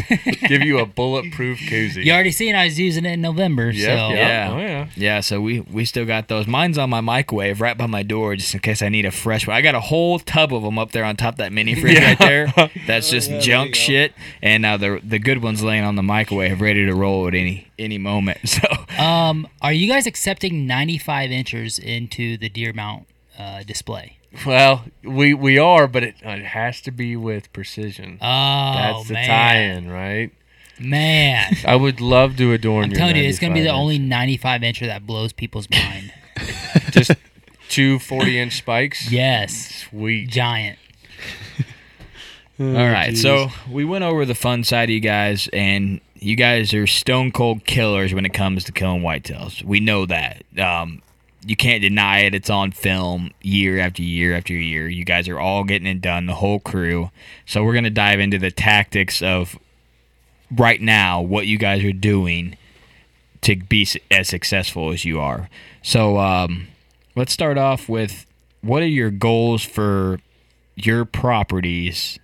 give you a bulletproof koozie. You already seen I was using it in November. Yep, so yep. Yeah. Oh, yeah. Yeah, so we we still got those. Mine's on my microwave right by my door, just in case I need a fresh one. I got a whole tub of them up there on top of that mini fridge Yeah. right there. That's just junk shit, and now the the good one's laying on the microwave, ready to roll at any any moment. So Um, are you guys accepting 95 inches into the deer mount uh, display? Well, we we are, but it, it has to be with precision. Oh, That's the man. tie-in, right? Man, I would love to adorn I'm your. telling you, it's going to be the 95 only 95 incher that blows people's mind. just two 40 inch spikes. yes, Sweet. giant. all right, so we went over the fun side of you guys, and you guys are stone cold killers when it comes to killing whitetails. We know that. Um, you can't deny it. It's on film year after year after year. You guys are all getting it done, the whole crew. So we're gonna dive into the tactics of right now what you guys are doing to be as successful as you are. So um, let's start off with what are your goals for your properties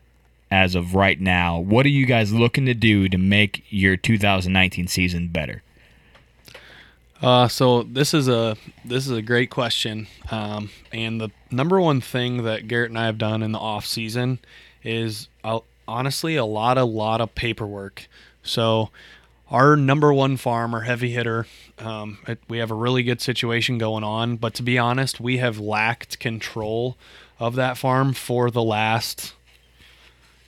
as of right now? What are you guys looking to do to make your 2019 season better? Uh, so this is a this is a great question, um, and the number one thing that Garrett and I have done in the off season is uh, honestly a lot a lot of paperwork. So our number one farm, our heavy hitter, um, it, we have a really good situation going on. But to be honest, we have lacked control of that farm for the last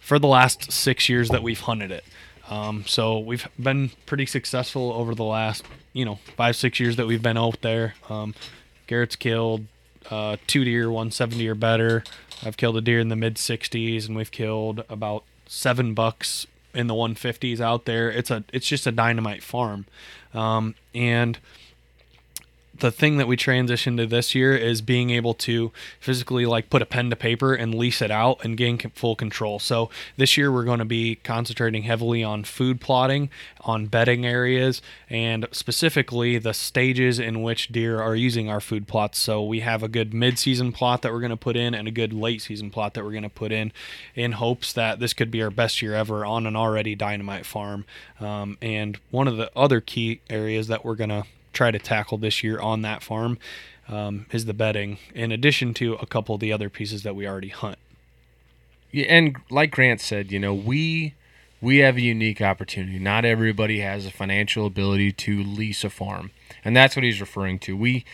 for the last six years that we've hunted it. Um, so we've been pretty successful over the last, you know, five six years that we've been out there. Um, Garrett's killed uh, two deer, 170 or better. I've killed a deer in the mid 60s, and we've killed about seven bucks in the 150s out there. It's a it's just a dynamite farm, um, and the thing that we transitioned to this year is being able to physically like put a pen to paper and lease it out and gain full control. So this year we're going to be concentrating heavily on food plotting, on bedding areas, and specifically the stages in which deer are using our food plots. So we have a good mid-season plot that we're going to put in and a good late season plot that we're going to put in in hopes that this could be our best year ever on an already dynamite farm. Um, and one of the other key areas that we're going to try to tackle this year on that farm um, is the bedding, in addition to a couple of the other pieces that we already hunt. Yeah, and like Grant said, you know, we we have a unique opportunity. Not everybody has the financial ability to lease a farm, and that's what he's referring to. We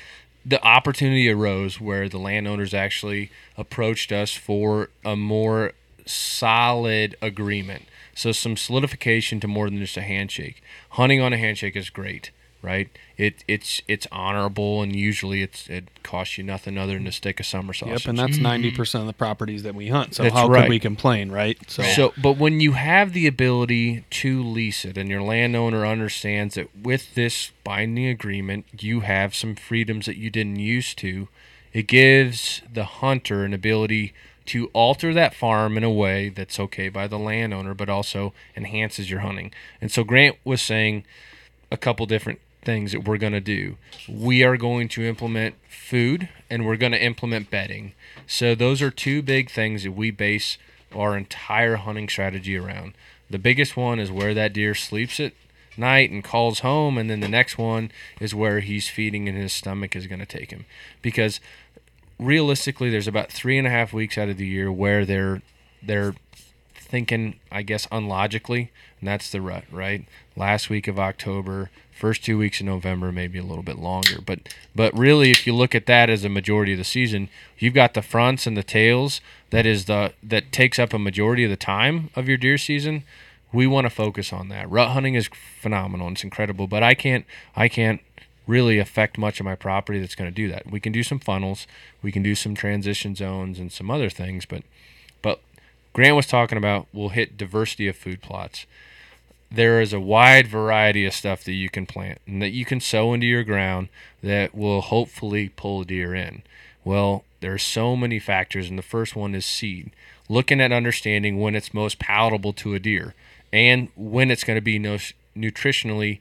the opportunity arose where the landowners actually approached us for a more solid agreement. So some solidification to more than just a handshake. Hunting on a handshake is great, right? It it's it's honorable and usually it's it costs you nothing other than a stick of summer sausage. Yep, and that's mm-hmm. ninety percent of the properties that we hunt. So That's how right. could we complain, right? So, but when you have the ability to lease it, and your landowner understands that with this binding agreement, you have some freedoms that you didn't used to, it gives the hunter an ability to alter that farm in a way that's okay by the landowner, but also enhances your hunting. And so Grant was saying a couple different things that we're going to do. We are going to implement food and we're going to implement bedding. So those are two big things that we base our entire hunting strategy around. The biggest one is where that deer sleeps at night and calls home and then the next one is where he's feeding and his stomach is going to take him because realistically there's about three and a half weeks out of the year where they're they're thinking i guess unlogically and that's the rut right last week of october first two weeks of november maybe a little bit longer but but really if you look at that as a majority of the season you've got the fronts and the tails that is the that takes up a majority of the time of your deer season we want to focus on that rut hunting is phenomenal it's incredible but i can't i can't really affect much of my property that's going to do that. We can do some funnels, we can do some transition zones and some other things, but but Grant was talking about we'll hit diversity of food plots. There is a wide variety of stuff that you can plant and that you can sow into your ground that will hopefully pull a deer in. Well, there are so many factors, and the first one is seed. Looking at understanding when it's most palatable to a deer and when it's going to be no, nutritionally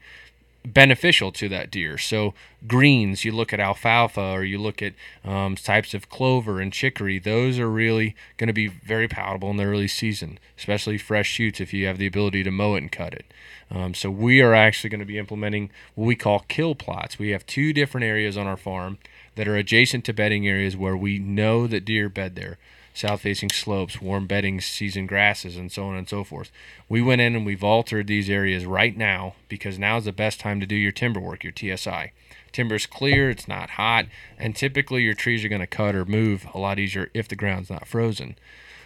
beneficial to that deer. So greens, you look at alfalfa or you look at um, types of clover and chicory. Those are really going to be very palatable in the early season, especially fresh shoots if you have the ability to mow it and cut it. Um, so we are actually going to be implementing what we call kill plots. We have two different areas on our farm that are adjacent to bedding areas where we know that deer bed there south facing slopes, warm bedding season grasses, and so on and so forth. We went in and we've altered these areas right now because now is the best time to do your timber work, your TSI. Timber's clear, it's not hot, and typically your trees are going to cut or move a lot easier if the ground's not frozen.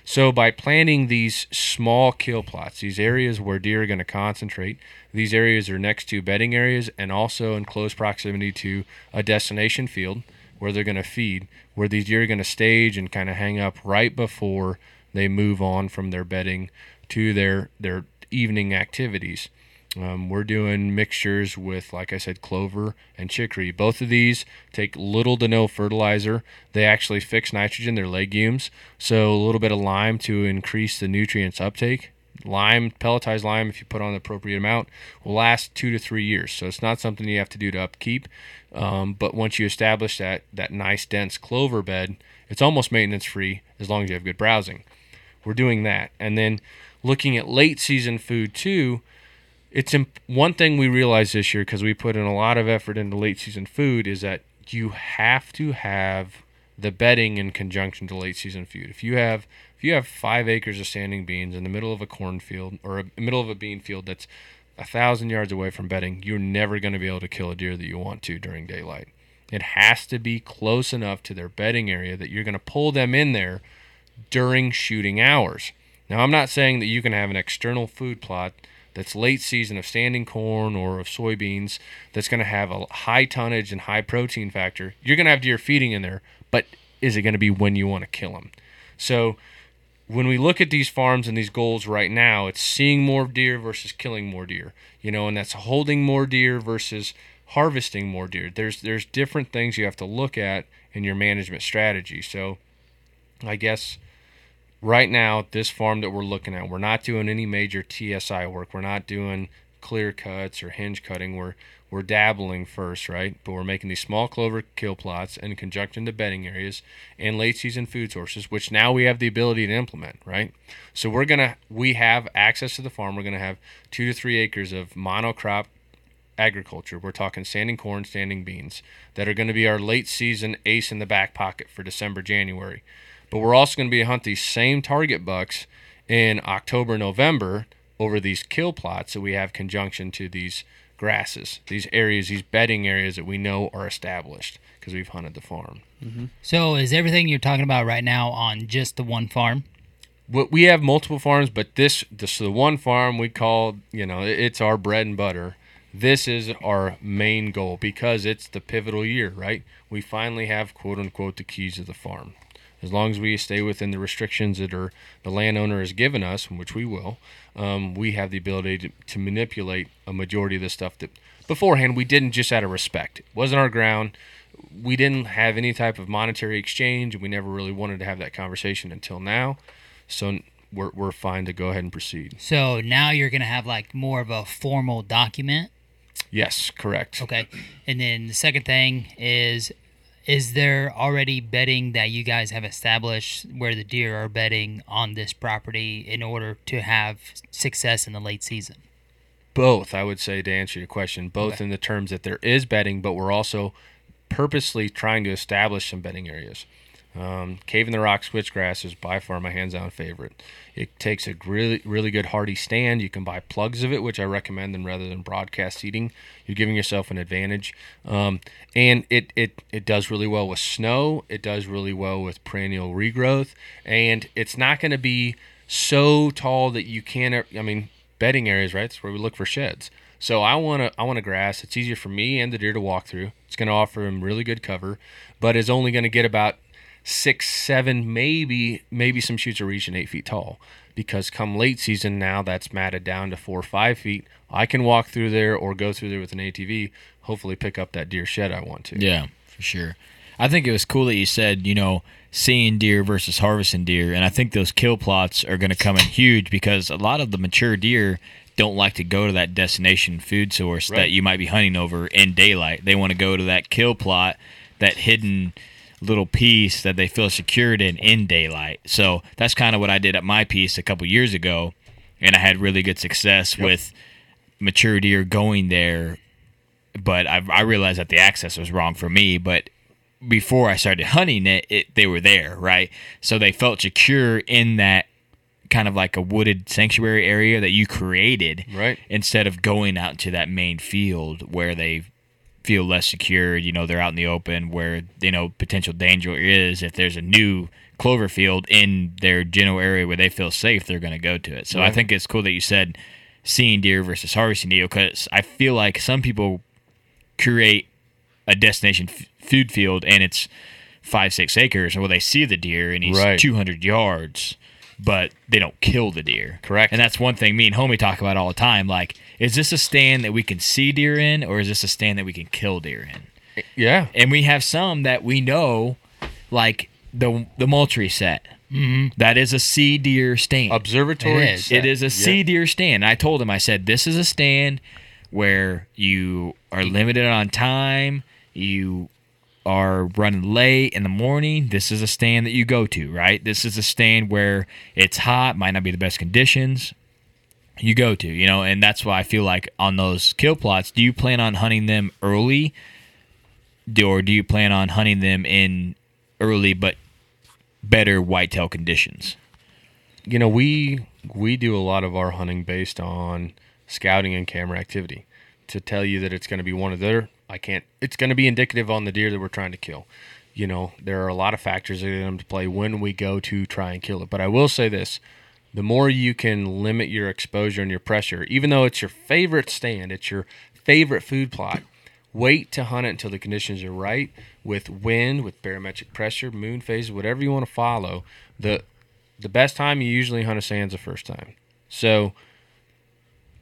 So by planting these small kill plots, these areas where deer are going to concentrate, these areas are next to bedding areas and also in close proximity to a destination field where they're going to feed, where these deer are going to stage and kind of hang up right before they move on from their bedding to their their evening activities. Um, we're doing mixtures with, like I said, clover and chicory. Both of these take little to no fertilizer. They actually fix nitrogen. They're legumes, so a little bit of lime to increase the nutrients uptake. Lime, pelletized lime, if you put on the appropriate amount, will last two to three years. So it's not something you have to do to upkeep. Um, but once you establish that that nice dense clover bed, it's almost maintenance free as long as you have good browsing. We're doing that, and then looking at late season food too. It's imp- one thing we realized this year because we put in a lot of effort into late season food is that you have to have the bedding in conjunction to late season food. If you have if you have five acres of standing beans in the middle of a cornfield or a middle of a bean field that's a thousand yards away from bedding, you're never going to be able to kill a deer that you want to during daylight. It has to be close enough to their bedding area that you're going to pull them in there during shooting hours. Now, I'm not saying that you can have an external food plot that's late season of standing corn or of soybeans that's going to have a high tonnage and high protein factor. You're going to have deer feeding in there, but is it going to be when you want to kill them? So, when we look at these farms and these goals right now, it's seeing more deer versus killing more deer, you know, and that's holding more deer versus harvesting more deer. There's there's different things you have to look at in your management strategy. So, I guess right now this farm that we're looking at, we're not doing any major TSI work. We're not doing clear cuts or hinge cutting. We're we're dabbling first, right? But we're making these small clover kill plots in conjunction to bedding areas and late season food sources, which now we have the ability to implement, right? So we're gonna we have access to the farm. We're gonna have two to three acres of monocrop agriculture. We're talking standing corn, standing beans that are going to be our late season ace in the back pocket for December, January. But we're also going to be hunt these same target bucks in October, November over these kill plots that we have conjunction to these grasses, these areas, these bedding areas that we know are established because we've hunted the farm. Mm-hmm. So is everything you're talking about right now on just the one farm? what we have multiple farms, but this this the one farm we call you know it's our bread and butter. This is our main goal because it's the pivotal year, right? We finally have quote unquote the keys of the farm. As long as we stay within the restrictions that are the landowner has given us, which we will, um, we have the ability to, to manipulate a majority of the stuff that beforehand we didn't just out of respect. It wasn't our ground. We didn't have any type of monetary exchange, and we never really wanted to have that conversation until now. So we're, we're fine to go ahead and proceed. So now you're going to have like more of a formal document. Yes, correct. Okay. And then the second thing is is there already bedding that you guys have established where the deer are bedding on this property in order to have success in the late season? Both, I would say, to answer your question, both Okay. in the terms that there is bedding, but we're also purposely trying to establish some bedding areas. Um, Cave in the Rock switchgrass is by far my hands-down favorite. It takes a really, really good hardy stand. You can buy plugs of it, which I recommend, and rather than broadcast seeding. You're giving yourself an advantage, um, and it, it it does really well with snow. It does really well with perennial regrowth, and it's not going to be so tall that you can't. I mean, bedding areas, right? That's where we look for sheds. So I want to I want a grass. It's easier for me and the deer to walk through. It's going to offer them really good cover, but it's only going to get about six, seven, maybe maybe some shoots are reaching eight feet tall. Because come late season now, that's matted down to four or five feet. I can walk through there or go through there with an ATV. Hopefully, pick up that deer shed I want to. Yeah, for sure. I think it was cool that you said, you know, seeing deer versus harvesting deer. And I think those kill plots are going to come in huge because a lot of the mature deer don't like to go to that destination food source Right. that you might be hunting over in daylight. They want to go to that kill plot, that hidden little piece that they feel secured in in daylight. So that's kind of what I did at my piece a couple years ago. And I had really good success with mature deer going there but I, I realized that the access was wrong for me. But before I started hunting it, it, they were there, right? So they felt secure in that kind of like a wooded sanctuary area that you created, Right. Instead of going out to that main field where they feel less secure. You know, they're out in the open where you know potential danger is. If there's a new clover field in their general area where they feel safe, they're going to go to it. So I think it's cool that you said seeing deer versus harvesting deer because I feel like some people create a destination f- food field and it's five six acres and well they see the deer and he's Right. 200 yards but they don't kill the deer Correct. and that's one thing me and homie talk about all the time like is this a stand that we can see deer in or is this a stand that we can kill deer in Yeah. and we have some that we know like the the Moultrie set mm-hmm. That is a see deer stand Observatory. It is. set. it is a Yeah. deer stand. I told him, I said, this is a stand where you are limited on time. You are running late in the morning. This is a stand that you go to, right? This is a stand where it's hot, might not be the best conditions. You go to, you know, and that's why I feel like on those kill plots, do you plan on hunting them early? Or do you plan on hunting them in early but better whitetail conditions? you know we we do a lot of our hunting based on scouting and camera activity to tell you that it's going to be one of their i can't it's going to be indicative on the deer that we're trying to kill you know there are a lot of factors that come to play when we go to try and kill it but i will say this the more you can limit your exposure and your pressure even though it's your favorite stand it's your favorite food plot wait to hunt it until the conditions are right with wind with barometric pressure moon phases whatever you want to follow the the best time you usually hunt a sand's the first time. So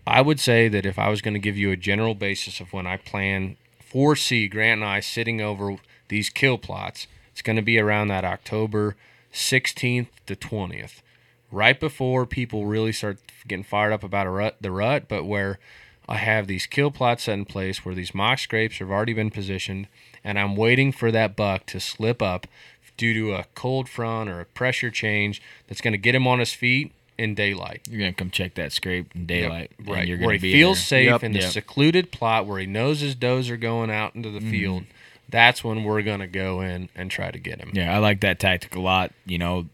I would say that if I was going to give you a general basis of when I plan foresee Grant and I sitting over these kill plots, it's going to be around that October 16th to 20th, right before people really start getting fired up about rut, the rut, but where I have these kill plots set in place where these mock scrapes have already been positioned, and I'm waiting for that buck to slip up due to a cold front or a pressure change that's going to get him on his feet in daylight. You're gonna come check that scrape in daylight, and Right, You're where gonna he feels there. safe Yep, in the yep. secluded plot where he knows his does are going out into the mm-hmm. field. That's when we're gonna go in and try to get him. Yeah, I like that tactic a lot. You know,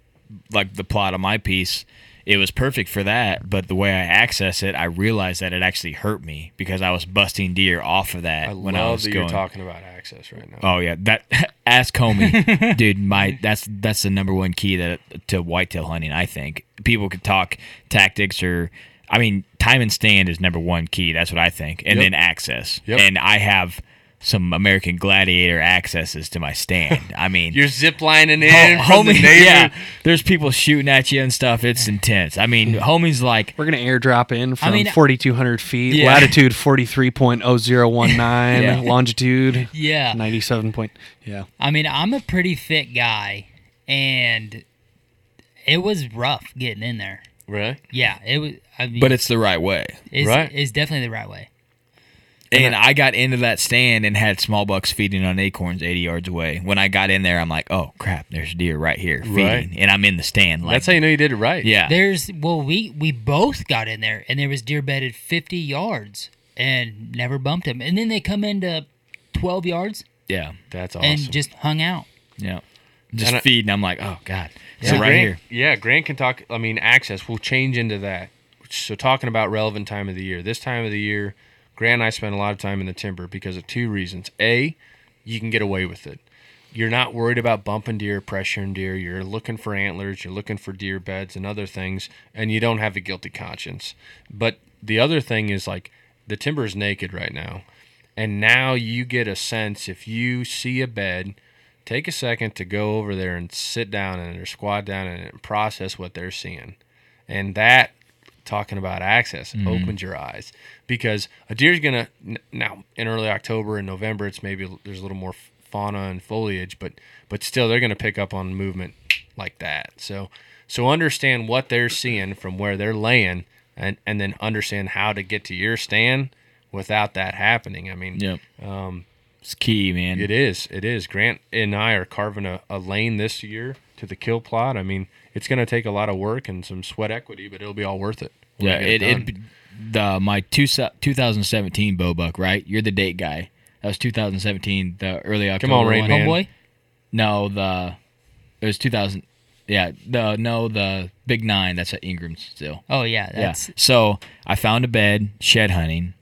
like the plot of my piece, it was perfect for that. But the way I access it, I realized that it actually hurt me because I was busting deer off of that I when love I was that going. talking about. Access right now. Oh yeah, that ask homie, dude. My that's that's the number one key that to whitetail hunting. I think people could talk tactics or, I mean, time and stand is number one key. That's what I think, and Yep. then access. Yep. And I have some American Gladiator accesses to my stand. I mean, You're ziplining in Ho- from the homie, neighbor. yeah. There's people shooting at you and stuff. It's intense. I mean, homie's like, We're gonna airdrop in from mean- 4,200 feet, Yeah. latitude 43.0019, Yeah. longitude Yeah. 97 point. Yeah, I mean, I'm a pretty fit guy, and it was rough getting in there. Really? Yeah, it was. I mean, but it's the right way. it's, right. It's definitely the right way. And I got into that stand and had small bucks feeding on acorns 80 yards away. When I got in there, I'm like, oh crap, there's deer right here feeding, Right. and I'm in the stand. Like, That's how you know you did it right. yeah, There's well, we we both got in there, and there was deer bedded 50 yards, and never bumped them. And then they come into 12 yards yeah, That's awesome. and just hung out. yeah. Just feed. And I- feeding. I'm like, oh god, So so right Grant, here. Yeah, Grant can talk. I mean, access. We'll change into that. So talking about relevant time of the year. This time of the year, Grant and I spend a lot of time in the timber because of two reasons. A, you can get away with it. You're not worried about bumping deer, pressuring deer. You're looking for antlers. You're looking for deer beds and other things, and you don't have a guilty conscience. But the other thing is like the timber is naked right now, and now you get a sense if you see a bed take a second to go over there and sit down it or squat down and process what they're seeing. And that, talking about access, opens your eyes because a deer's gonna now in early October and November. It's maybe there's a little more fauna and foliage, but but still they're gonna pick up on movement like that. So so understand what they're seeing from where they're laying, and and then understand how to get to your stand without that happening. I mean, Yep, um, it's key, man. it is. It is. Grant and I are carving a, a lane this year to the kill plot. I mean, it's going to take a lot of work and some sweat equity, but it'll be all worth it. Yeah, we it, it, the my two, 2017 bow buck, right? You're the date guy. That was 2017, the early October. Come on, Rain one. Man. Homeboy, No, the it was 2000. Yeah, the no the big nine. That's at Ingram's still. oh yeah, that's yeah. So I found a bed shed hunting,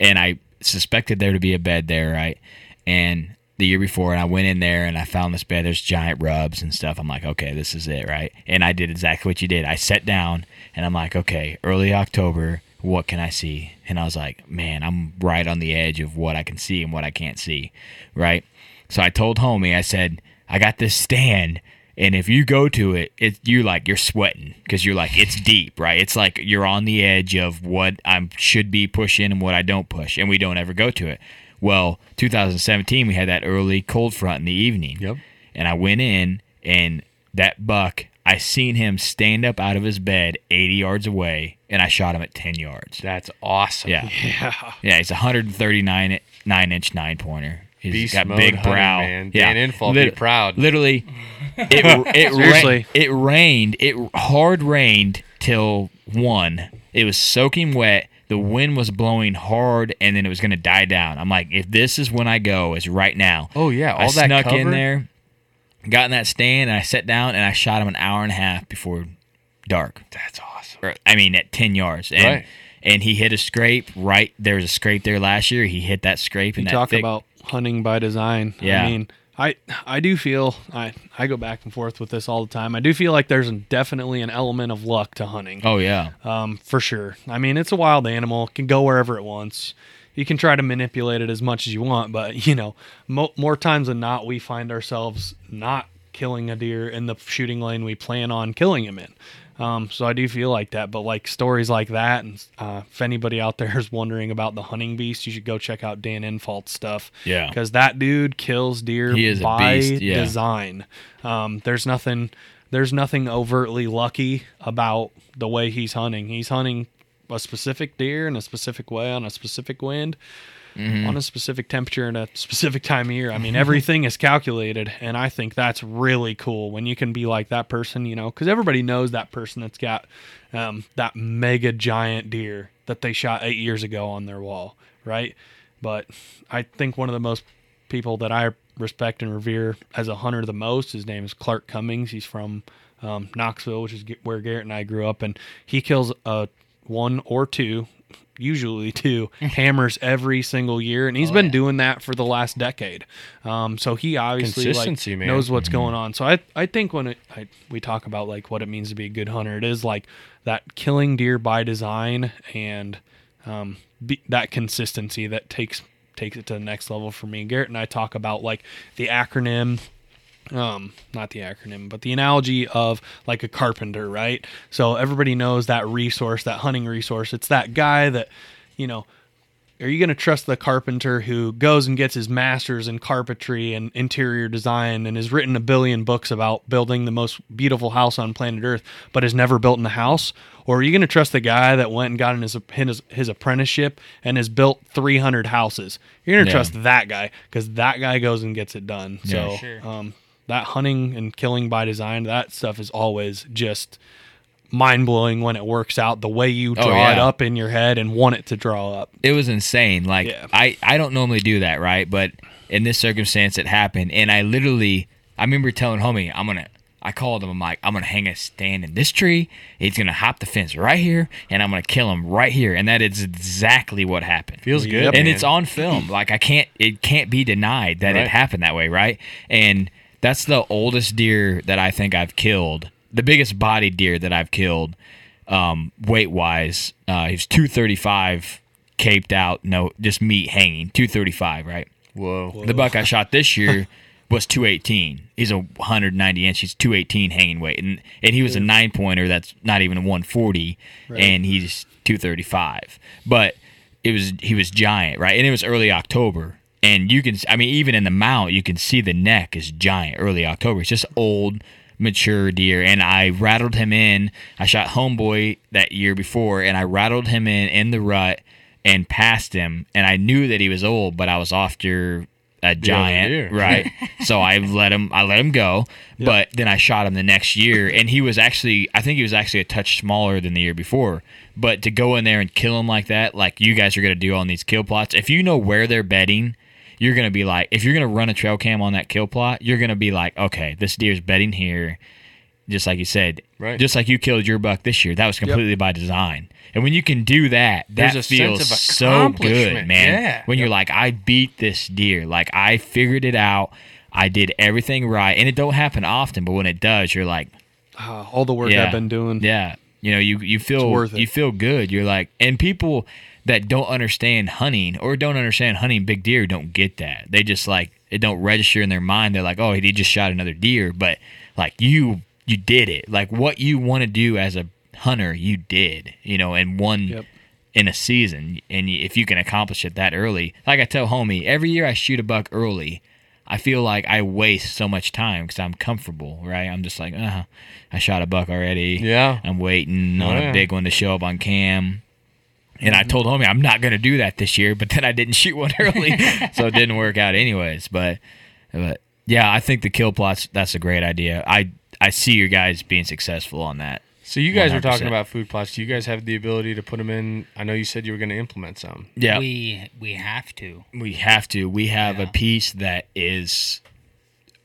and I suspected there to be a bed there, right? And the year before, and I went in there and I found this bed. There's giant rubs and stuff. I'm like, okay, this is it, right? And I did exactly what you did. I sat down and I'm like, okay, early October, what can I see? And I was like, man, I'm right on the edge of what I can see and what I can't see, right? So I told homie, I said, I got this stand, and if you go to it, it you like you're sweating because you're like it's deep, right? It's like you're on the edge of what I should be pushing and what I don't push, and we don't ever go to it. Well, 2017, we had that early cold front in the evening. Yep. And I went in, and that buck, I seen him stand up out of his bed 80 yards away, and I shot him at 10 yards. That's awesome. Yeah. yeah. Yeah, he's 139 nine inch nine pointer. He's Beast got mode big hunting, brow. man. Yeah, Dan Infalt, be proud. Literally, it it, Seriously. ra- it rained. It hard rained till one. It was soaking wet. The wind was blowing hard, and then it was going to die down. I'm like, if this is when I go, it's right now. Oh, yeah, I all that snuck in there, got in that stand, and I sat down and I shot him an hour and a half before dark. That's awesome. Or, I mean, at ten yards, and Right. and he hit a scrape. Right there was a scrape there last year. He hit that scrape You that talk thick. about hunting by design. Yeah. I mean, I I do feel I I go back and forth with this all the time. I do feel like there's definitely an element of luck to hunting. oh yeah, Um, for sure. I mean, it's a wild animal. It can go wherever it wants. You can try to manipulate it as much as you want, but you know, mo- more times than not, we find ourselves not killing a deer in the shooting lane we plan on killing him in. Um, so I do feel like that. But like stories like that, and uh, if anybody out there is wondering about the hunting beast, you should go check out Dan Infalt's stuff. Yeah. because that dude kills deer He is a by beast, yeah. design. Um, there's nothing. There's nothing overtly lucky about the way he's hunting. He's hunting a specific deer in a specific way on a specific wind, Mm-hmm. on a specific temperature and a specific time of year. I mean, everything is calculated, and I think that's really cool when you can be like that person, you know, because everybody knows that person that's got um, that mega giant deer that they shot eight years ago on their wall, right? But I think one of the most people that I respect and revere as a hunter the most, his name is Clark Cummings. He's from um, Knoxville, which is where Garrett and I grew up, and he kills a one or two, usually two hammers every single year, and he's Oh, been yeah. doing that for the last decade. Um, so he obviously like knows what's Mm-hmm. going on. So I I think when it, I, we talk about like what it means to be a good hunter, it is like that killing deer by design and um, be, that consistency that takes takes it to the next level for me. Garrett and I talk about like the acronym um not the acronym but the analogy of like a carpenter right so everybody knows that resource that hunting resource it's that guy that you know are you going to trust the carpenter who goes and gets his masters in carpentry and interior design and has written a billion books about building the most beautiful house on planet earth but has never built in a house or are you going to trust the guy that went and got in his his, his apprenticeship and has built 300 houses you're going to Yeah. trust that guy because that guy goes and gets it done Yeah. so Sure. um, that hunting and killing by design that stuff is always just mind blowing when it works out the way you Oh, draw it up in your head and want it to draw up it was insane. Like Yeah. I, I don't normally do that, right? But in this circumstance, it happened, and I literally, I remember telling homie, I'm gonna. I called him. I'm like, I'm gonna hang a stand in this tree. He's gonna hop the fence right here, and I'm gonna kill him right here. And that is exactly what happened. Feels good, and man. it's on film. Like I can't, it can't be denied that Right. it happened that way, right? And that's the oldest deer that I think I've killed. The biggest body deer that I've killed, um, weight wise. Uh, he was 235, caped out, no, just meat hanging, 235, right? Whoa. The buck I shot this year was 218. He's a 190 inch. He's 218 hanging weight, and and he was a nine pointer that's not even a 140, and he's 235. But it was he was giant, right? And it was early October, and you can I mean even in the mount you can see the neck is giant. Early October, it's just old. Mature deer, and I rattled him in. I shot Homeboy that year before, and I rattled him in in the rut and passed him. And I knew that he was old, but I was after a giant, deer. right? so I let him, I let him go. But then I shot him the next year, and he was actually, I think he was actually a touch smaller than the year before. But to go in there and kill him like that, like you guys are gonna do on these kill plots, if you know where they're bedding. You're gonna be like, if you're gonna run a trail cam on that kill plot, you're gonna be like, okay, this deer's bedding here, just like you said, Right. Just like you killed your buck this year, that was completely by design. And when you can do that, There's that a feels sense of so good, man. Yeah. When you're like, I beat this deer, like I figured it out, I did everything right, and it don't happen often, but when it does, you're like, Ah, all the work yeah, I've been doing. yeah. You know, you you feel worth it. you feel good. You're like, and people that don't understand hunting or don't understand hunting big deer don't get that. They just like it don't register in their mind. They're like, oh, he just shot another deer, but like you you did it. Like what you want to do as a hunter, you did. You know, in one Yep. in a season, and if you can accomplish it that early, like I tell homie, every year I shoot a buck early. I feel like I waste so much time because I'm comfortable, right? I'm just like, uh, I shot a buck already. Yeah. I'm waiting on Oh, yeah. a big one to show up on cam. And I told homie I'm not going to do that this year, but then I didn't shoot one early, so it didn't work out anyways. But, but yeah, I think the kill plots that's a great idea. I I see your guys being successful on that. So you guys were 100%. talking about food plots. Do you guys have the ability to put them in? I know you said you were going to implement some. Yeah, We we have to. We have to. We have a piece that is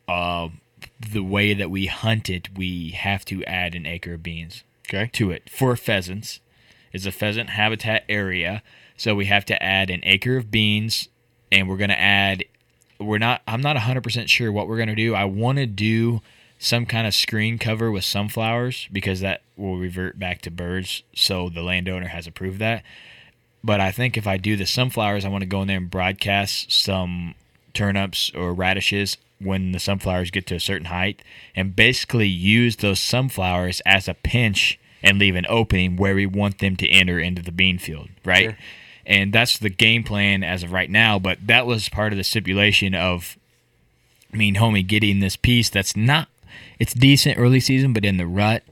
uh the way that we hunt it, we have to add an acre of beans Okay. to it for pheasants. It's a pheasant habitat area, so we have to add an acre of beans and we're going to add we're not I'm not 100% sure what we're going to do. I want to do some kind of screen cover with sunflowers because that will revert back to birds, so the landowner has approved that. But I think if I do the sunflowers, I want to go in there and broadcast some turnips or radishes when the sunflowers get to a certain height and basically use those sunflowers as a pinch and leave an opening where we want them to enter into the bean field, right? Sure. And that's the game plan as of right now, but that was part of the stipulation of I mean, homie, getting this piece that's not it's decent early season, but in the rut,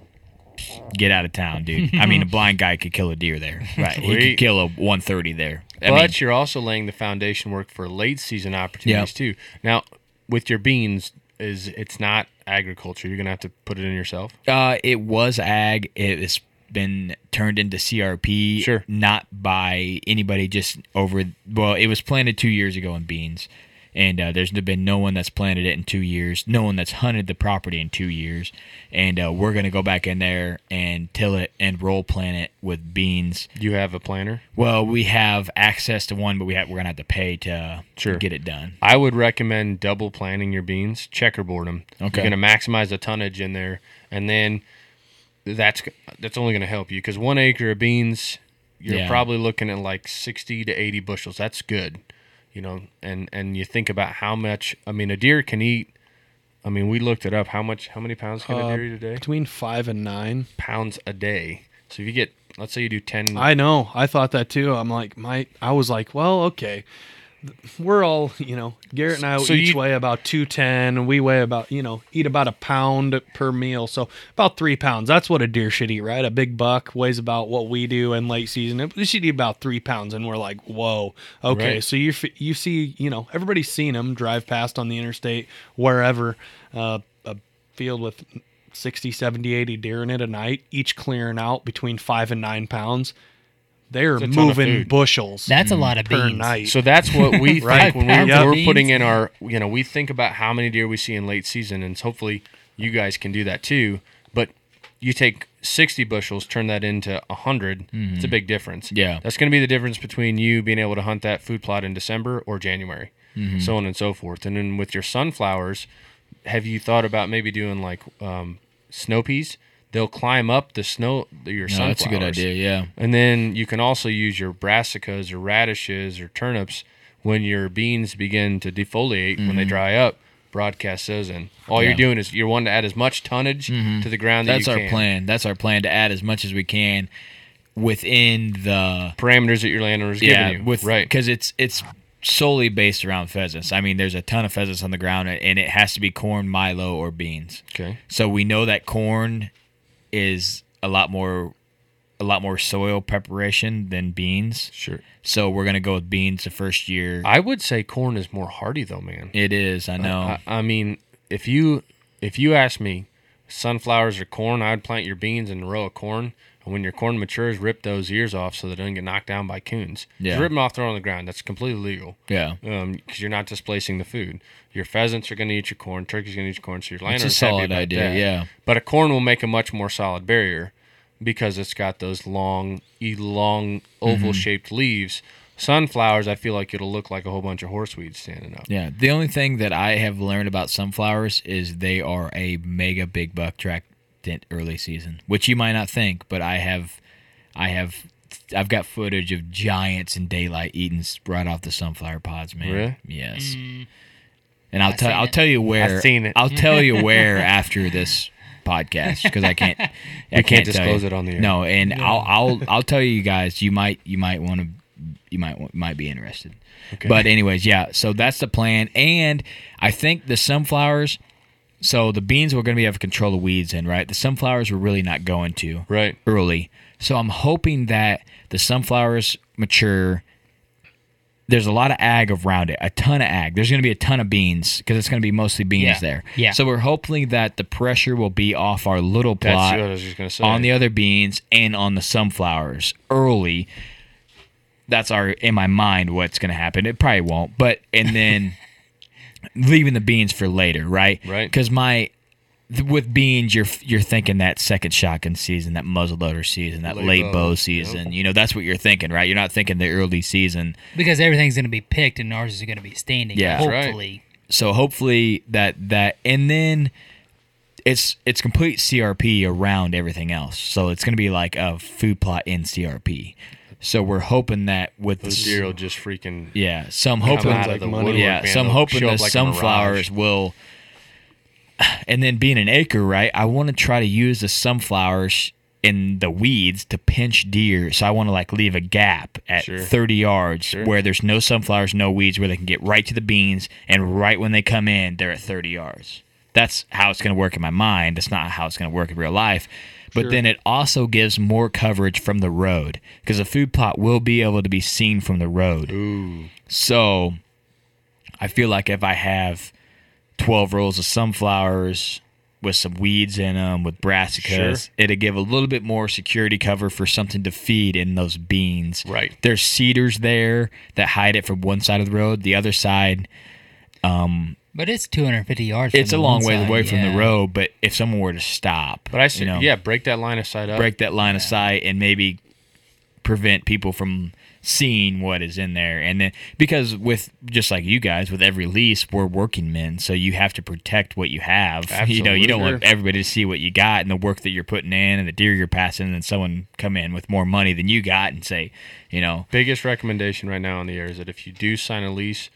get out of town, dude. I mean, a blind guy could kill a deer there, right? He could kill a 130 there. I but mean, you're also laying the foundation work for late season opportunities too. Now, with your beans, is it's not agriculture. You're gonna have to put it in yourself. uh, it was ag. It's been turned into CRP. Sure. Not by anybody, just over. Well, it was planted two years ago in beans, and uh, there's been no one that's planted it in two years, no one that's hunted the property in two years, and uh, we're gonna go back in there and till it and roll plant it with beans. You have a planter? Well, we have access to one, but we have we're gonna have to pay to Sure. get it done. I would recommend double planting your beans, checkerboard them. Okay. You're going to maximize the tonnage in there, and then that's that's only going to help you because one acre of beans, you're Yeah. probably looking at like 60 to 80 bushels. That's good, you know. And and you think about how much. I mean, a deer can eat. I mean, we looked it up. How much? How many pounds can Uh, a deer eat a day? Between five and nine. Pounds a day. So if you get, let's say you do 10. I know. I thought that too. I'm like, my. I was like, well, okay. We're all, you know, Garrett and I So each you- weigh about 210, and we weigh about, you know, eat about a pound per meal. So about three pounds. That's what a deer should eat, right? A big buck weighs about what we do in late season. It should eat about three pounds, and we're like, whoa, okay. Right. So you you see, you know, everybody's seen them drive past on the interstate, wherever, uh, a field with 60, 70, 80 deer in it a night, each clearing out between five and nine pounds. They're It's a ton of moving food. bushels. That's a mm. lot of per beans. night. So that's what we Right. think when Pounds we, of we're putting in our, you know, we think about how many deer we see in late season, and hopefully you guys can do that too. But you take 60 bushels, turn that into 100, it's a mm-hmm. big difference. Yeah. That's going to be the difference between you being able to hunt that food plot in December or January, mm-hmm. so on and so forth. And then with your sunflowers, have you thought about maybe doing like um, snow peas? They'll climb up the snow, your No, sunflowers. that's a good idea. Yeah. And then you can also use your brassicas or radishes or turnips when your beans begin to defoliate when they dry up. Broadcast those in. All Mm-hmm. Yeah. you're doing is you're wanting to add as much tonnage to the ground that That's our can. plan. That's our plan to add as much as we can within the Parameters that your landowner is yeah giving you. with right. because it's it's solely based around pheasants. I mean, there's a ton of pheasants on the ground, and it has to be corn, milo, or beans. Okay. So we know that corn is a lot more a lot more soil preparation than beans. Sure. So we're gonna go with beans the first year. I would say corn is more hardy though, man. it is. I know. I, I mean, if you if you ask me, sunflowers or corn, I'd plant your beans in a row of corn, and when your corn matures, rip those ears off so they don't get knocked down by coons. Yeah. Just rip them off, throw them on the ground. That's completely legal. yeah. because you're not displacing the food. Your pheasants are going to eat your corn. Turkey's going to eat your corn. So your It's a landowner's happy solid idea. that. Yeah. But a corn will make a much more solid barrier because it's got those long, long Mm-hmm. oval-shaped leaves. Sunflowers, I feel like it'll look like a whole bunch of horseweeds standing up. Yeah, the only thing that I have learned about sunflowers is they are a mega big buck track early season, which you might not think, but I have, I have, I've got footage of giants in daylight eating s- right off the sunflower pods, man. Really? Yes. Mm. And I'll tell seen I'll it. tell you where I've seen it. I'll tell you where after this podcast because I can't I We can't tell disclose it on the air. No, and I'll I'll I'll tell you guys you might you might want to you might might be interested. Okay. But anyways, yeah. So that's the plan, and I think the sunflowers. So the beans we're going to be able to control the weeds in, right? The sunflowers we're really not going to Right. early. So I'm hoping that the sunflowers mature. There's a lot of ag around it, a ton of ag. There's going to be a ton of beans because it's going to be mostly beans Yeah. there. Yeah. So we're hoping that the pressure will be off our little That's plot what I was just to say. on the other beans and on the sunflowers early. That's our in my mind what's going to happen. It probably won't, but and then leaving the beans for later, right? Right. Because my with beans, you're you're thinking that second shotgun season, that muzzleloader season, that Late late, bow, bow yep. season. You know, that's what you're thinking, right? You're not thinking the early season. because everything's going to be picked and ours is going to be standing. Yeah. That's right. hopefully. So hopefully that that and then it's it's complete CRP around everything else. So it's going to be like a food plot in CRP. So we're hoping that with the deer will just freaking yeah, so I'm hoping out like of the woodwork, yeah, man. so They'll hoping the like sunflowers will. And then being an acre, right? I want to try to use the sunflowers in the weeds to pinch deer. So I want to like leave a gap at Sure. 30 yards Sure. where there's no sunflowers, no weeds, where they can get right to the beans, and right when they come in, they're at 30 yards. That's how it's going to work in my mind. That's not how it's going to work in real life. But then it also gives more coverage from the road because a food plot will be able to be seen from the road. Ooh. So I feel like if I have 12 rows of sunflowers with some weeds in them, with brassicas, Sure. it'll give a little bit more security cover for something to feed in those beans. Right. There's cedars there that hide it from one side of the road. The other side, Um, But it's 250 yards. it's a from the long one way side, away from the road, but if someone were to stop, But I see, you know, yeah, break that line of sight up. break that line of sight and maybe prevent people from seeing what is in there. And then because with just like you guys with every lease we're working men so you have to protect what you have. You know you don't want everybody to see what you got and the work that you're putting in and the deer you're passing and then someone come in with more money than you got and say you know. Biggest recommendation right now in the air is that if you do sign a lease,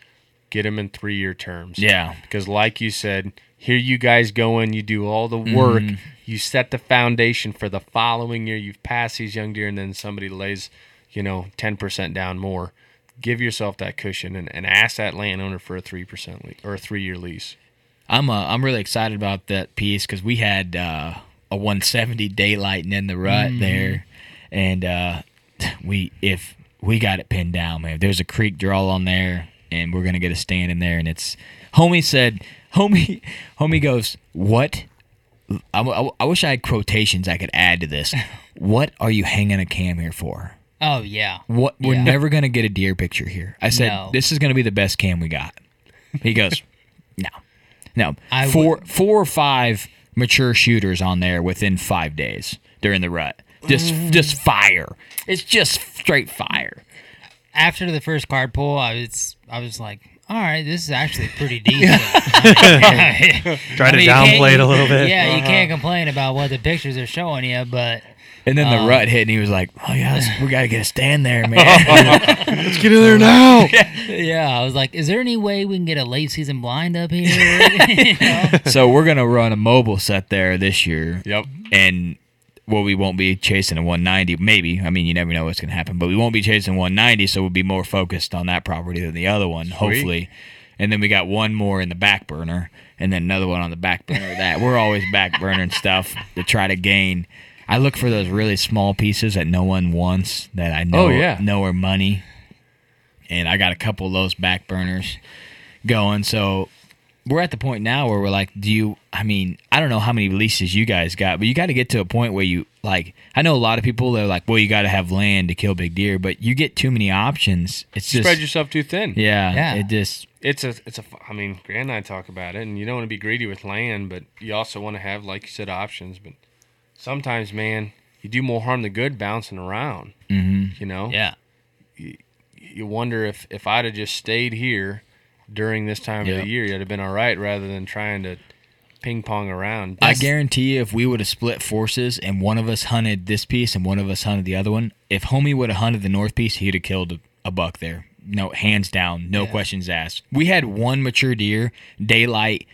get them in three year terms. yeah Because, like you said, here you guys go in, you do all the work, Mm-hmm. you set the foundation for the following year. You've passed these young deer, and then somebody lays, you know, ten percent down more. Give yourself that cushion and, and ask that landowner for a three percent le- or a three year lease. I'm uh, I'm really excited about that piece because we had uh, a 170 daylight and in the rut there, and uh, we if we got it pinned down, man. There's a creek draw on there, and we're gonna get a stand in there, and it's. Homie said, homie, homie goes, what? I, I, I wish I had quotations I could add to this. What are you hanging a cam here for? Oh yeah. What we're Yeah. never gonna get a deer picture here. I said No. this is gonna be the best cam we got. He goes, no, no. I four four or five mature shooters on there within five days during the rut. Just Mm. just fire. It's just straight fire. After the first card pull, I was I was like, all right, this is actually pretty decent. Try Try to downplay it a little bit. Yeah, you can't complain about what the pictures are showing you, but And then the Um, rut hit, and he was like, "Oh yeah, let's- we got to get a stand there, man." Let's get in there now. yeah, I was like, is there any way we can get a late season blind up here? You know? so we're gonna run a mobile set there this year. Yep. And well, we won't be chasing a 190. Maybe. I mean, you never know what's gonna happen, but we won't be chasing 190, so we'll be more focused on that property than the other one, hopefully. And then we got one more in the back burner, and then another one on the back burner. That we're always back burning stuff to try to gain. I look for those really small pieces that no one wants that I know Oh, yeah. know are money, and I got a couple of those back burners going. So we're at the point now where we're like, do you? I mean, I don't know how many leases you guys got, but you got to get to a point where you like. I know a lot of people they're like, well, you got to have land to kill big deer, but you get too many options. It's just Spread yourself too thin. yeah, Yeah. It just It's a, it's a. I mean, Grant and I talk about it, and you don't want to be greedy with land, but you also want to have, like you said, options. But sometimes, man, you do more harm than good bouncing around. mhm. You know, yeah. you wonder if if I'd have just stayed here during this time of the year, you'd have been all right, rather than trying to ping pong around. I guarantee you, if we would have split forces and one of us hunted this piece and one of us hunted the other one, if homie would have hunted the north piece, he'd have killed a, a buck there. No, hands down, no Yeah. questions asked. We had one mature deer, daylight,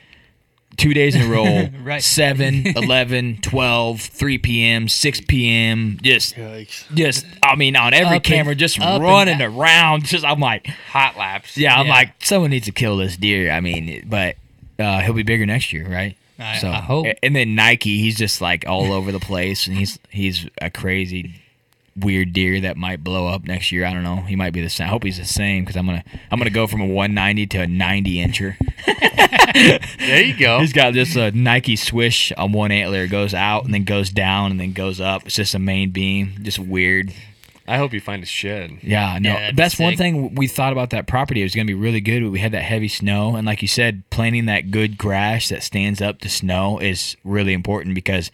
two days in a row, Right. 7, 11, 12, 3 p.m., 6 p.m., just, Yikes. just, I mean, on every Up and- camera, just running around. Just, I'm like, hot laps. yeah, I'm Yeah. like, someone needs to kill this deer. I mean, but uh, he'll be bigger next year, right? I- I hope. And then Nike, he's just like all over the place, and he's he's a crazy, weird deer that might blow up next year. I don't know. He might be the same. I hope he's the same because I'm gonna I'm gonna go from a 190 to a 90 incher. There you go. He's got this uh, Nike swish on one antler, it goes out and then goes down and then goes up. It's just a main beam, just weird. I hope you find a shed. Yeah, no, Yeah, that's one thing we thought about that property. It was going to be really good. We had that heavy snow, and like you said, planting that good grass that stands up to snow is really important because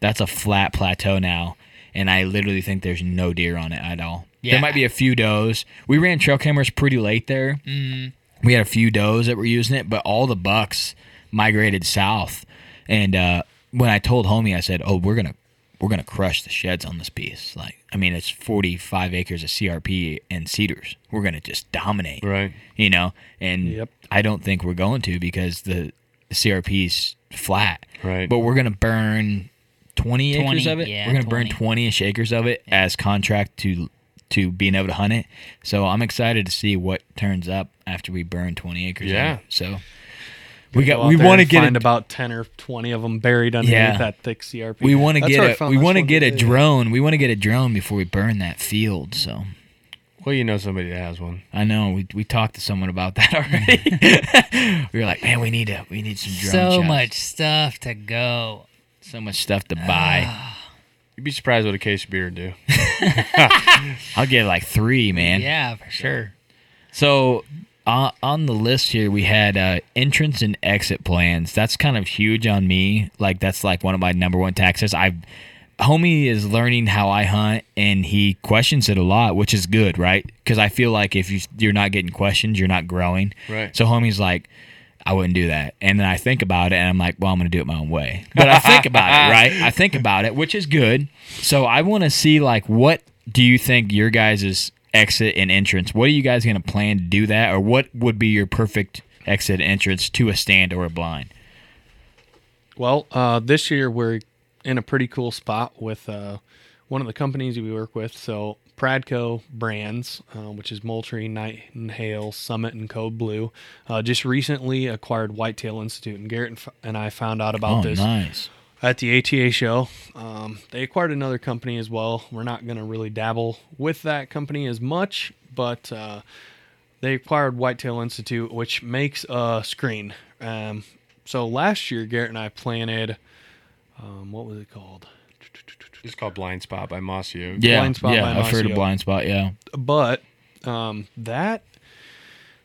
that's a flat plateau now, and I literally think there's no deer on it at all. Yeah. There might be a few does. We ran trail cameras pretty late there. Mm, We had a few does that were using it, but all the bucks migrated south. And uh, when I told homie, I said, "Oh, we're gonna we're gonna crush the sheds on this piece. Like, I mean, it's 45 acres of CRP and cedars. We're gonna just dominate, Right. you know. And Yep. I don't think we're going to because the, the CRP's flat, Right. But we're gonna burn 20, acres of it. yeah, we're gonna burn 20. 20ish acres of it as contract to to being able to hunt it. So I'm excited to see what turns up after we burn 20 acres. of Yeah. it. So we got out we want to get find a, about ten or twenty of them buried underneath Yeah. that thick CRP. we want to That's where I get a we want to get a drone. We want to get a drone before we burn that field. So Well, you know somebody that has one. I know we we talked to someone about that already. we were like, man, we need to we need some drone so shots. much stuff to go. So much stuff to buy. You'd be surprised what a case of beer would do. I'll get like three, man. Yeah, for sure. So uh, on the list here we had uh, entrance and exit plans. That's kind of huge on me. Like that's like one of my number one taxes. I homie is learning how I hunt and he questions it a lot, which is good, right? Because I feel like if you you're not getting questions, you're not growing. Right. So homie's like, I wouldn't do that, and then I think about it and I'm like, well, I'm gonna do it my own way. But I think about it, right? I think about it, which is good. So I want to see like what do you think your guys' exit and entrance? What are you guys gonna plan to do that, or what would be your perfect exit and entrance to a stand or a blind? Well, uh, this year we're in a pretty cool spot with uh, one of the companies we work with. So Pradco Brands, uh, which is Moultrie, Knight & Hale, Summit, and Code Blue, uh, just recently acquired Whitetail Institute, and Garrett and, f- and I found out about oh, this nice. at the ATA show. Um, they acquired another company as well. We're not going to really dabble with that company as much, but uh, they acquired Whitetail Institute, which makes a screen. Um, so last year, Garrett and I planted, um, what was it called? It's called Blind Spot by Mossy Oak. Yeah, Blind Spot yeah, by I've heard of blind spot. Yeah, but um, that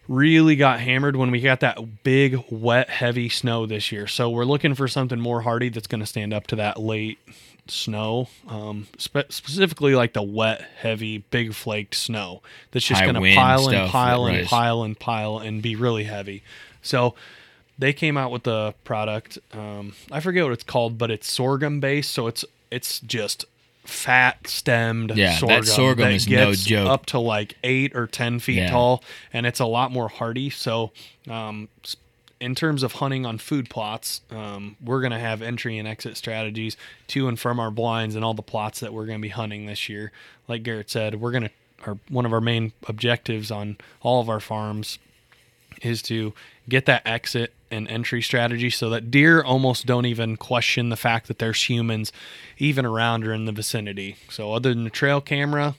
really got hammered when we got that big, wet, heavy snow this year. So we're looking for something more hardy that's going to stand up to that late snow, um, spe- specifically like the wet, heavy, big flaked snow that's just going to wind pile and pile and right. pile and pile and be really heavy. So they came out with the product. Um, I forget what it's called, but it's sorghum based, so it's it's just fat stemmed Yeah, that sorghum sorghum that is no gets joke. up to like eight or ten feet Yeah. tall, and it's a lot more hardy. So, um, in terms of hunting on food plots, um, we're gonna have entry and exit strategies to and from our blinds and all the plots that we're gonna be hunting this year. Like Garrett said, we're gonna our one of our main objectives on all of our farms is to get that exit and entry strategy so that deer almost don't even question the fact that there's humans even around or in the vicinity. So other than the trail camera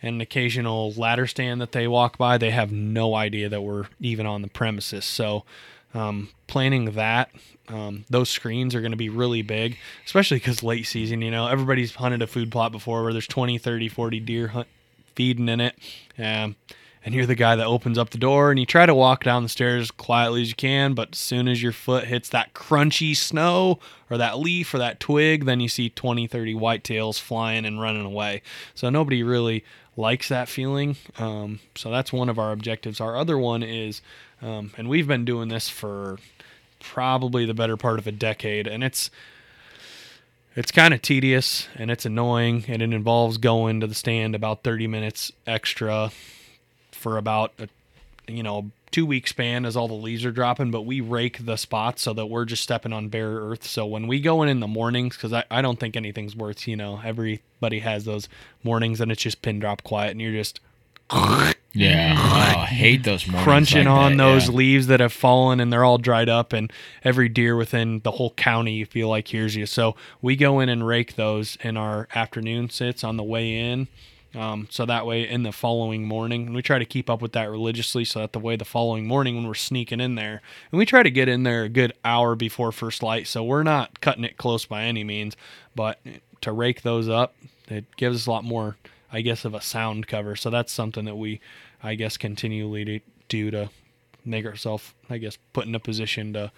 and an occasional ladder stand that they walk by, they have no idea that we're even on the premises. So um, planning that um, those screens are going to be really big especially because late season you know everybody's hunted a food plot before where there's 20 30 40 deer hunt, feeding in it and you're the guy that opens up the door and you try to walk down the stairs quietly as you can but as soon as your foot hits that crunchy snow or that leaf or that twig then you see 20 30 whitetails flying and running away. So nobody really likes that feeling. Um, so that's one of our objectives. Our other one is um, and we've been doing this for probably the better part of a decade and it's it's kind of tedious and it's annoying and it involves going to the stand about 30 minutes extra for about a you know two week span as all the leaves are dropping but we rake the spots so that we're just stepping on bare earth so when we go in in the mornings because I, I don't think anything's worth you know everybody has those mornings and it's just pin drop quiet and you're just yeah. Oh, I hate those mornings crunching like on that, those yeah. leaves that have fallen and they're all dried up and every deer within the whole county you feel like hears you so we go in and rake those in our afternoon sits on the way in um, so that way in the following morning and we try to keep up with that religiously so that the way the following morning when we're sneaking in there and we try to get in there a good hour before first light so we're not cutting it close by any means but to rake those up it gives us a lot more i guess of a sound cover so that's something that we i guess continually to do to make ourselves i guess put in a position to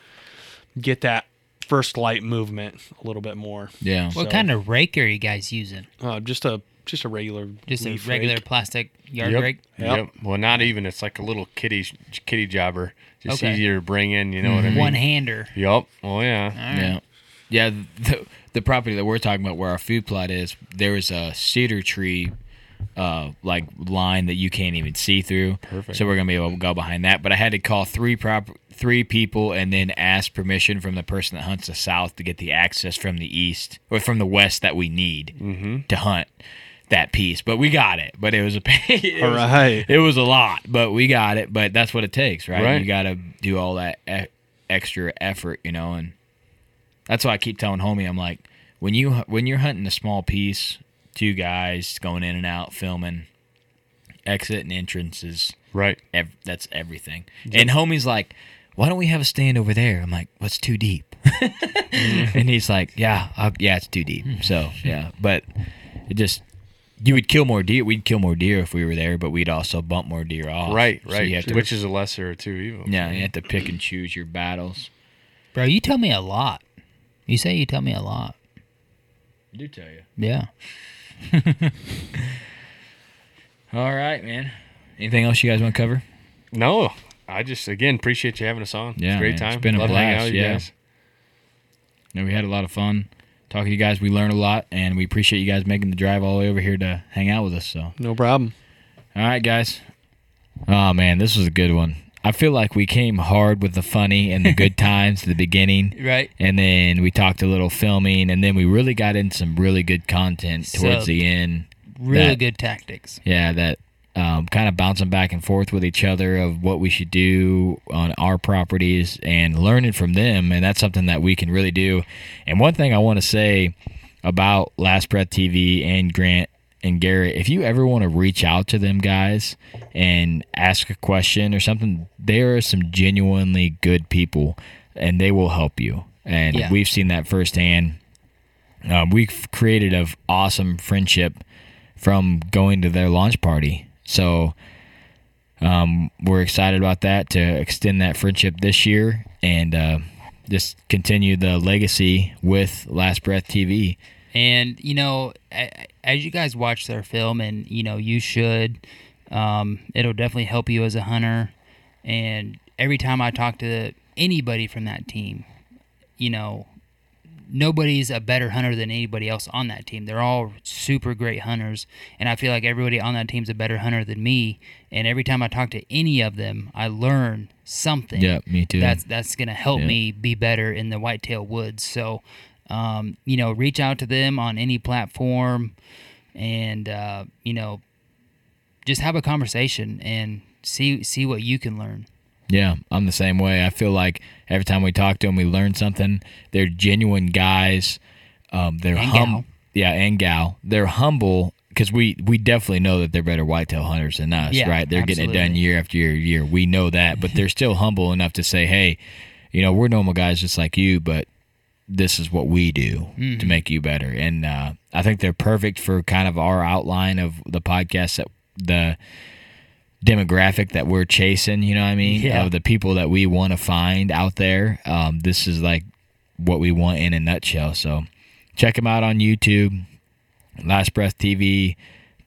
get that first light movement a little bit more Yeah. What So, kind of rake are you guys using? uh, just a just a regular Just a regular rake. plastic yard Yep. rake? Yep. Yep. Well, not even. It's like a little kitty kitty jobber. Just Okay. easier to bring in. You know what I mean? One hander. Yep. Oh yeah. Yeah. Yeah, the, the property that we're talking about where our food plot is, there is a cedar tree uh like line that you can't even see through. Perfect. So we're going to be able to go behind that, but I had to call three prop three people and then ask permission from the person that hunts the south to get the access from the east or from the west that we need Mm-hmm. to hunt that piece. But we got it. But it was a it All was- right. It was a lot, but we got it. But that's what it takes, right? Right. You got to do all that e- extra effort, you know, and that's why I keep telling homie, I'm like, when you when you're hunting a small piece, two guys going in and out, filming, exit and entrance is Right. ev- that's everything. And homie's like, why don't we have a stand over there? I'm like, what's too deep? and he's like, yeah, uh, yeah, it's too deep. So yeah, but it just you would kill more deer. We'd kill more deer if we were there, but we'd also bump more deer off. Right, right. you have to- Which is a lesser of two evils. yeah, you have to pick and choose your battles. Bro, you tell me a lot. You say you tell me a lot. I do tell you. Yeah. All right, man. Anything else you guys want to cover? No, I just again appreciate you having us on. Yeah, it's a great man. time. It's been a Love hanging out blast, with you yeah. guys. No, we had a lot of fun talking to you guys. We learned a lot, and we appreciate you guys making the drive all the way over here to hang out with us. So, No problem. all right, guys. Oh man, this was a good one. I feel like we came hard with the funny and the good times at the beginning, Right. and then we talked a little filming, and then we really got into some really good content towards So, the end. Really that- good tactics. Yeah, that um, kind of bouncing back and forth with each other of what we should do on our properties and learning from them. And that's something that we can really do. And one thing I want to say about Last Breath TV and Grant and Garrett, if you ever want to reach out to them guys and ask a question or something, they are some genuinely good people and they will help you. And Yeah. we've seen that firsthand. Um, we've created an awesome friendship from going to their launch party. So um, we're excited about that to extend that friendship this year and uh, just continue the legacy with Last Breath TV. And you know, as you guys watch their film, and you know, you should. Um, it'll definitely help you as a hunter. And every time I talk to anybody from that team, you know, nobody's a better hunter than anybody else on that team. They're all super great hunters, and I feel like everybody on that team's a better hunter than me. And every time I talk to any of them, I learn something. Yeah, me too. That's that's gonna help Yeah. me be better in the whitetail woods. So, um, you know, reach out to them on any platform, and uh, you know, just have a conversation and see see what you can learn. Yeah, I'm the same way. I feel like every time we talk to them, we learn something. They're genuine guys. Um, they're humble. Yeah, and gal. They're humble because we we definitely know that they're better whitetail hunters than us, Yeah, right? They're getting it done year after year, year. We know that, but they're still humble enough to say, "Hey, you know, we're normal guys just like you, but this is what we do to Mhm. make you better." And uh, I think they're perfect for kind of our outline of the podcast that the demographic that we're chasing. You know what I mean? Yeah. Of the people that we want to find out there. Um, this is like what we want in a nutshell. So check them out on YouTube, Last Breath TV,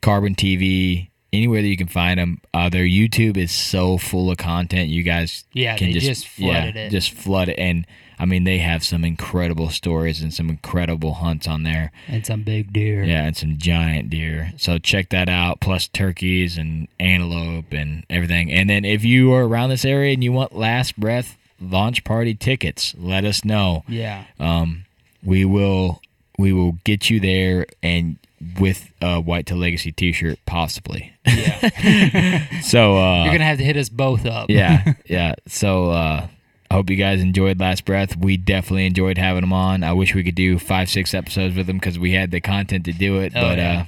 Carbon TV, anywhere that you can find them. Uh, their YouTube is so full of content. You guys Yeah, can they just, just flooded yeah, it. just flood it. And I mean, they have some incredible stories and some incredible hunts on there. And some big deer. Yeah, and some giant deer. So check that out, plus turkeys and antelope and everything. And then if you are around this area and you want Last Breath launch party tickets, let us know. Yeah. Um, we will we will get you there and with a White Tail Legacy T-shirt, possibly. Yeah. so uh, You're gonna have to hit us both up. yeah, yeah. So uh I hope you guys enjoyed Last Breath. We definitely enjoyed having them on. I wish we could do five, six episodes with them because we had the content to do it. Oh, but yeah. uh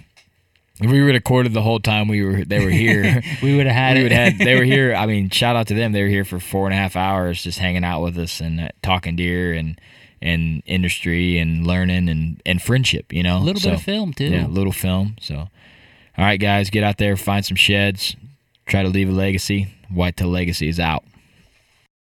if we recorded the whole time we were they were here. we would have had we it. have they were here. I mean, shout out to them. They were here for four and a half hours, just hanging out with us and uh, talking deer and and industry and learning and and friendship. You know, A little bit of film, too. Yeah, little film. So, all right, guys, get out there, find some sheds, try to leave a legacy. White Tail Legacy is out.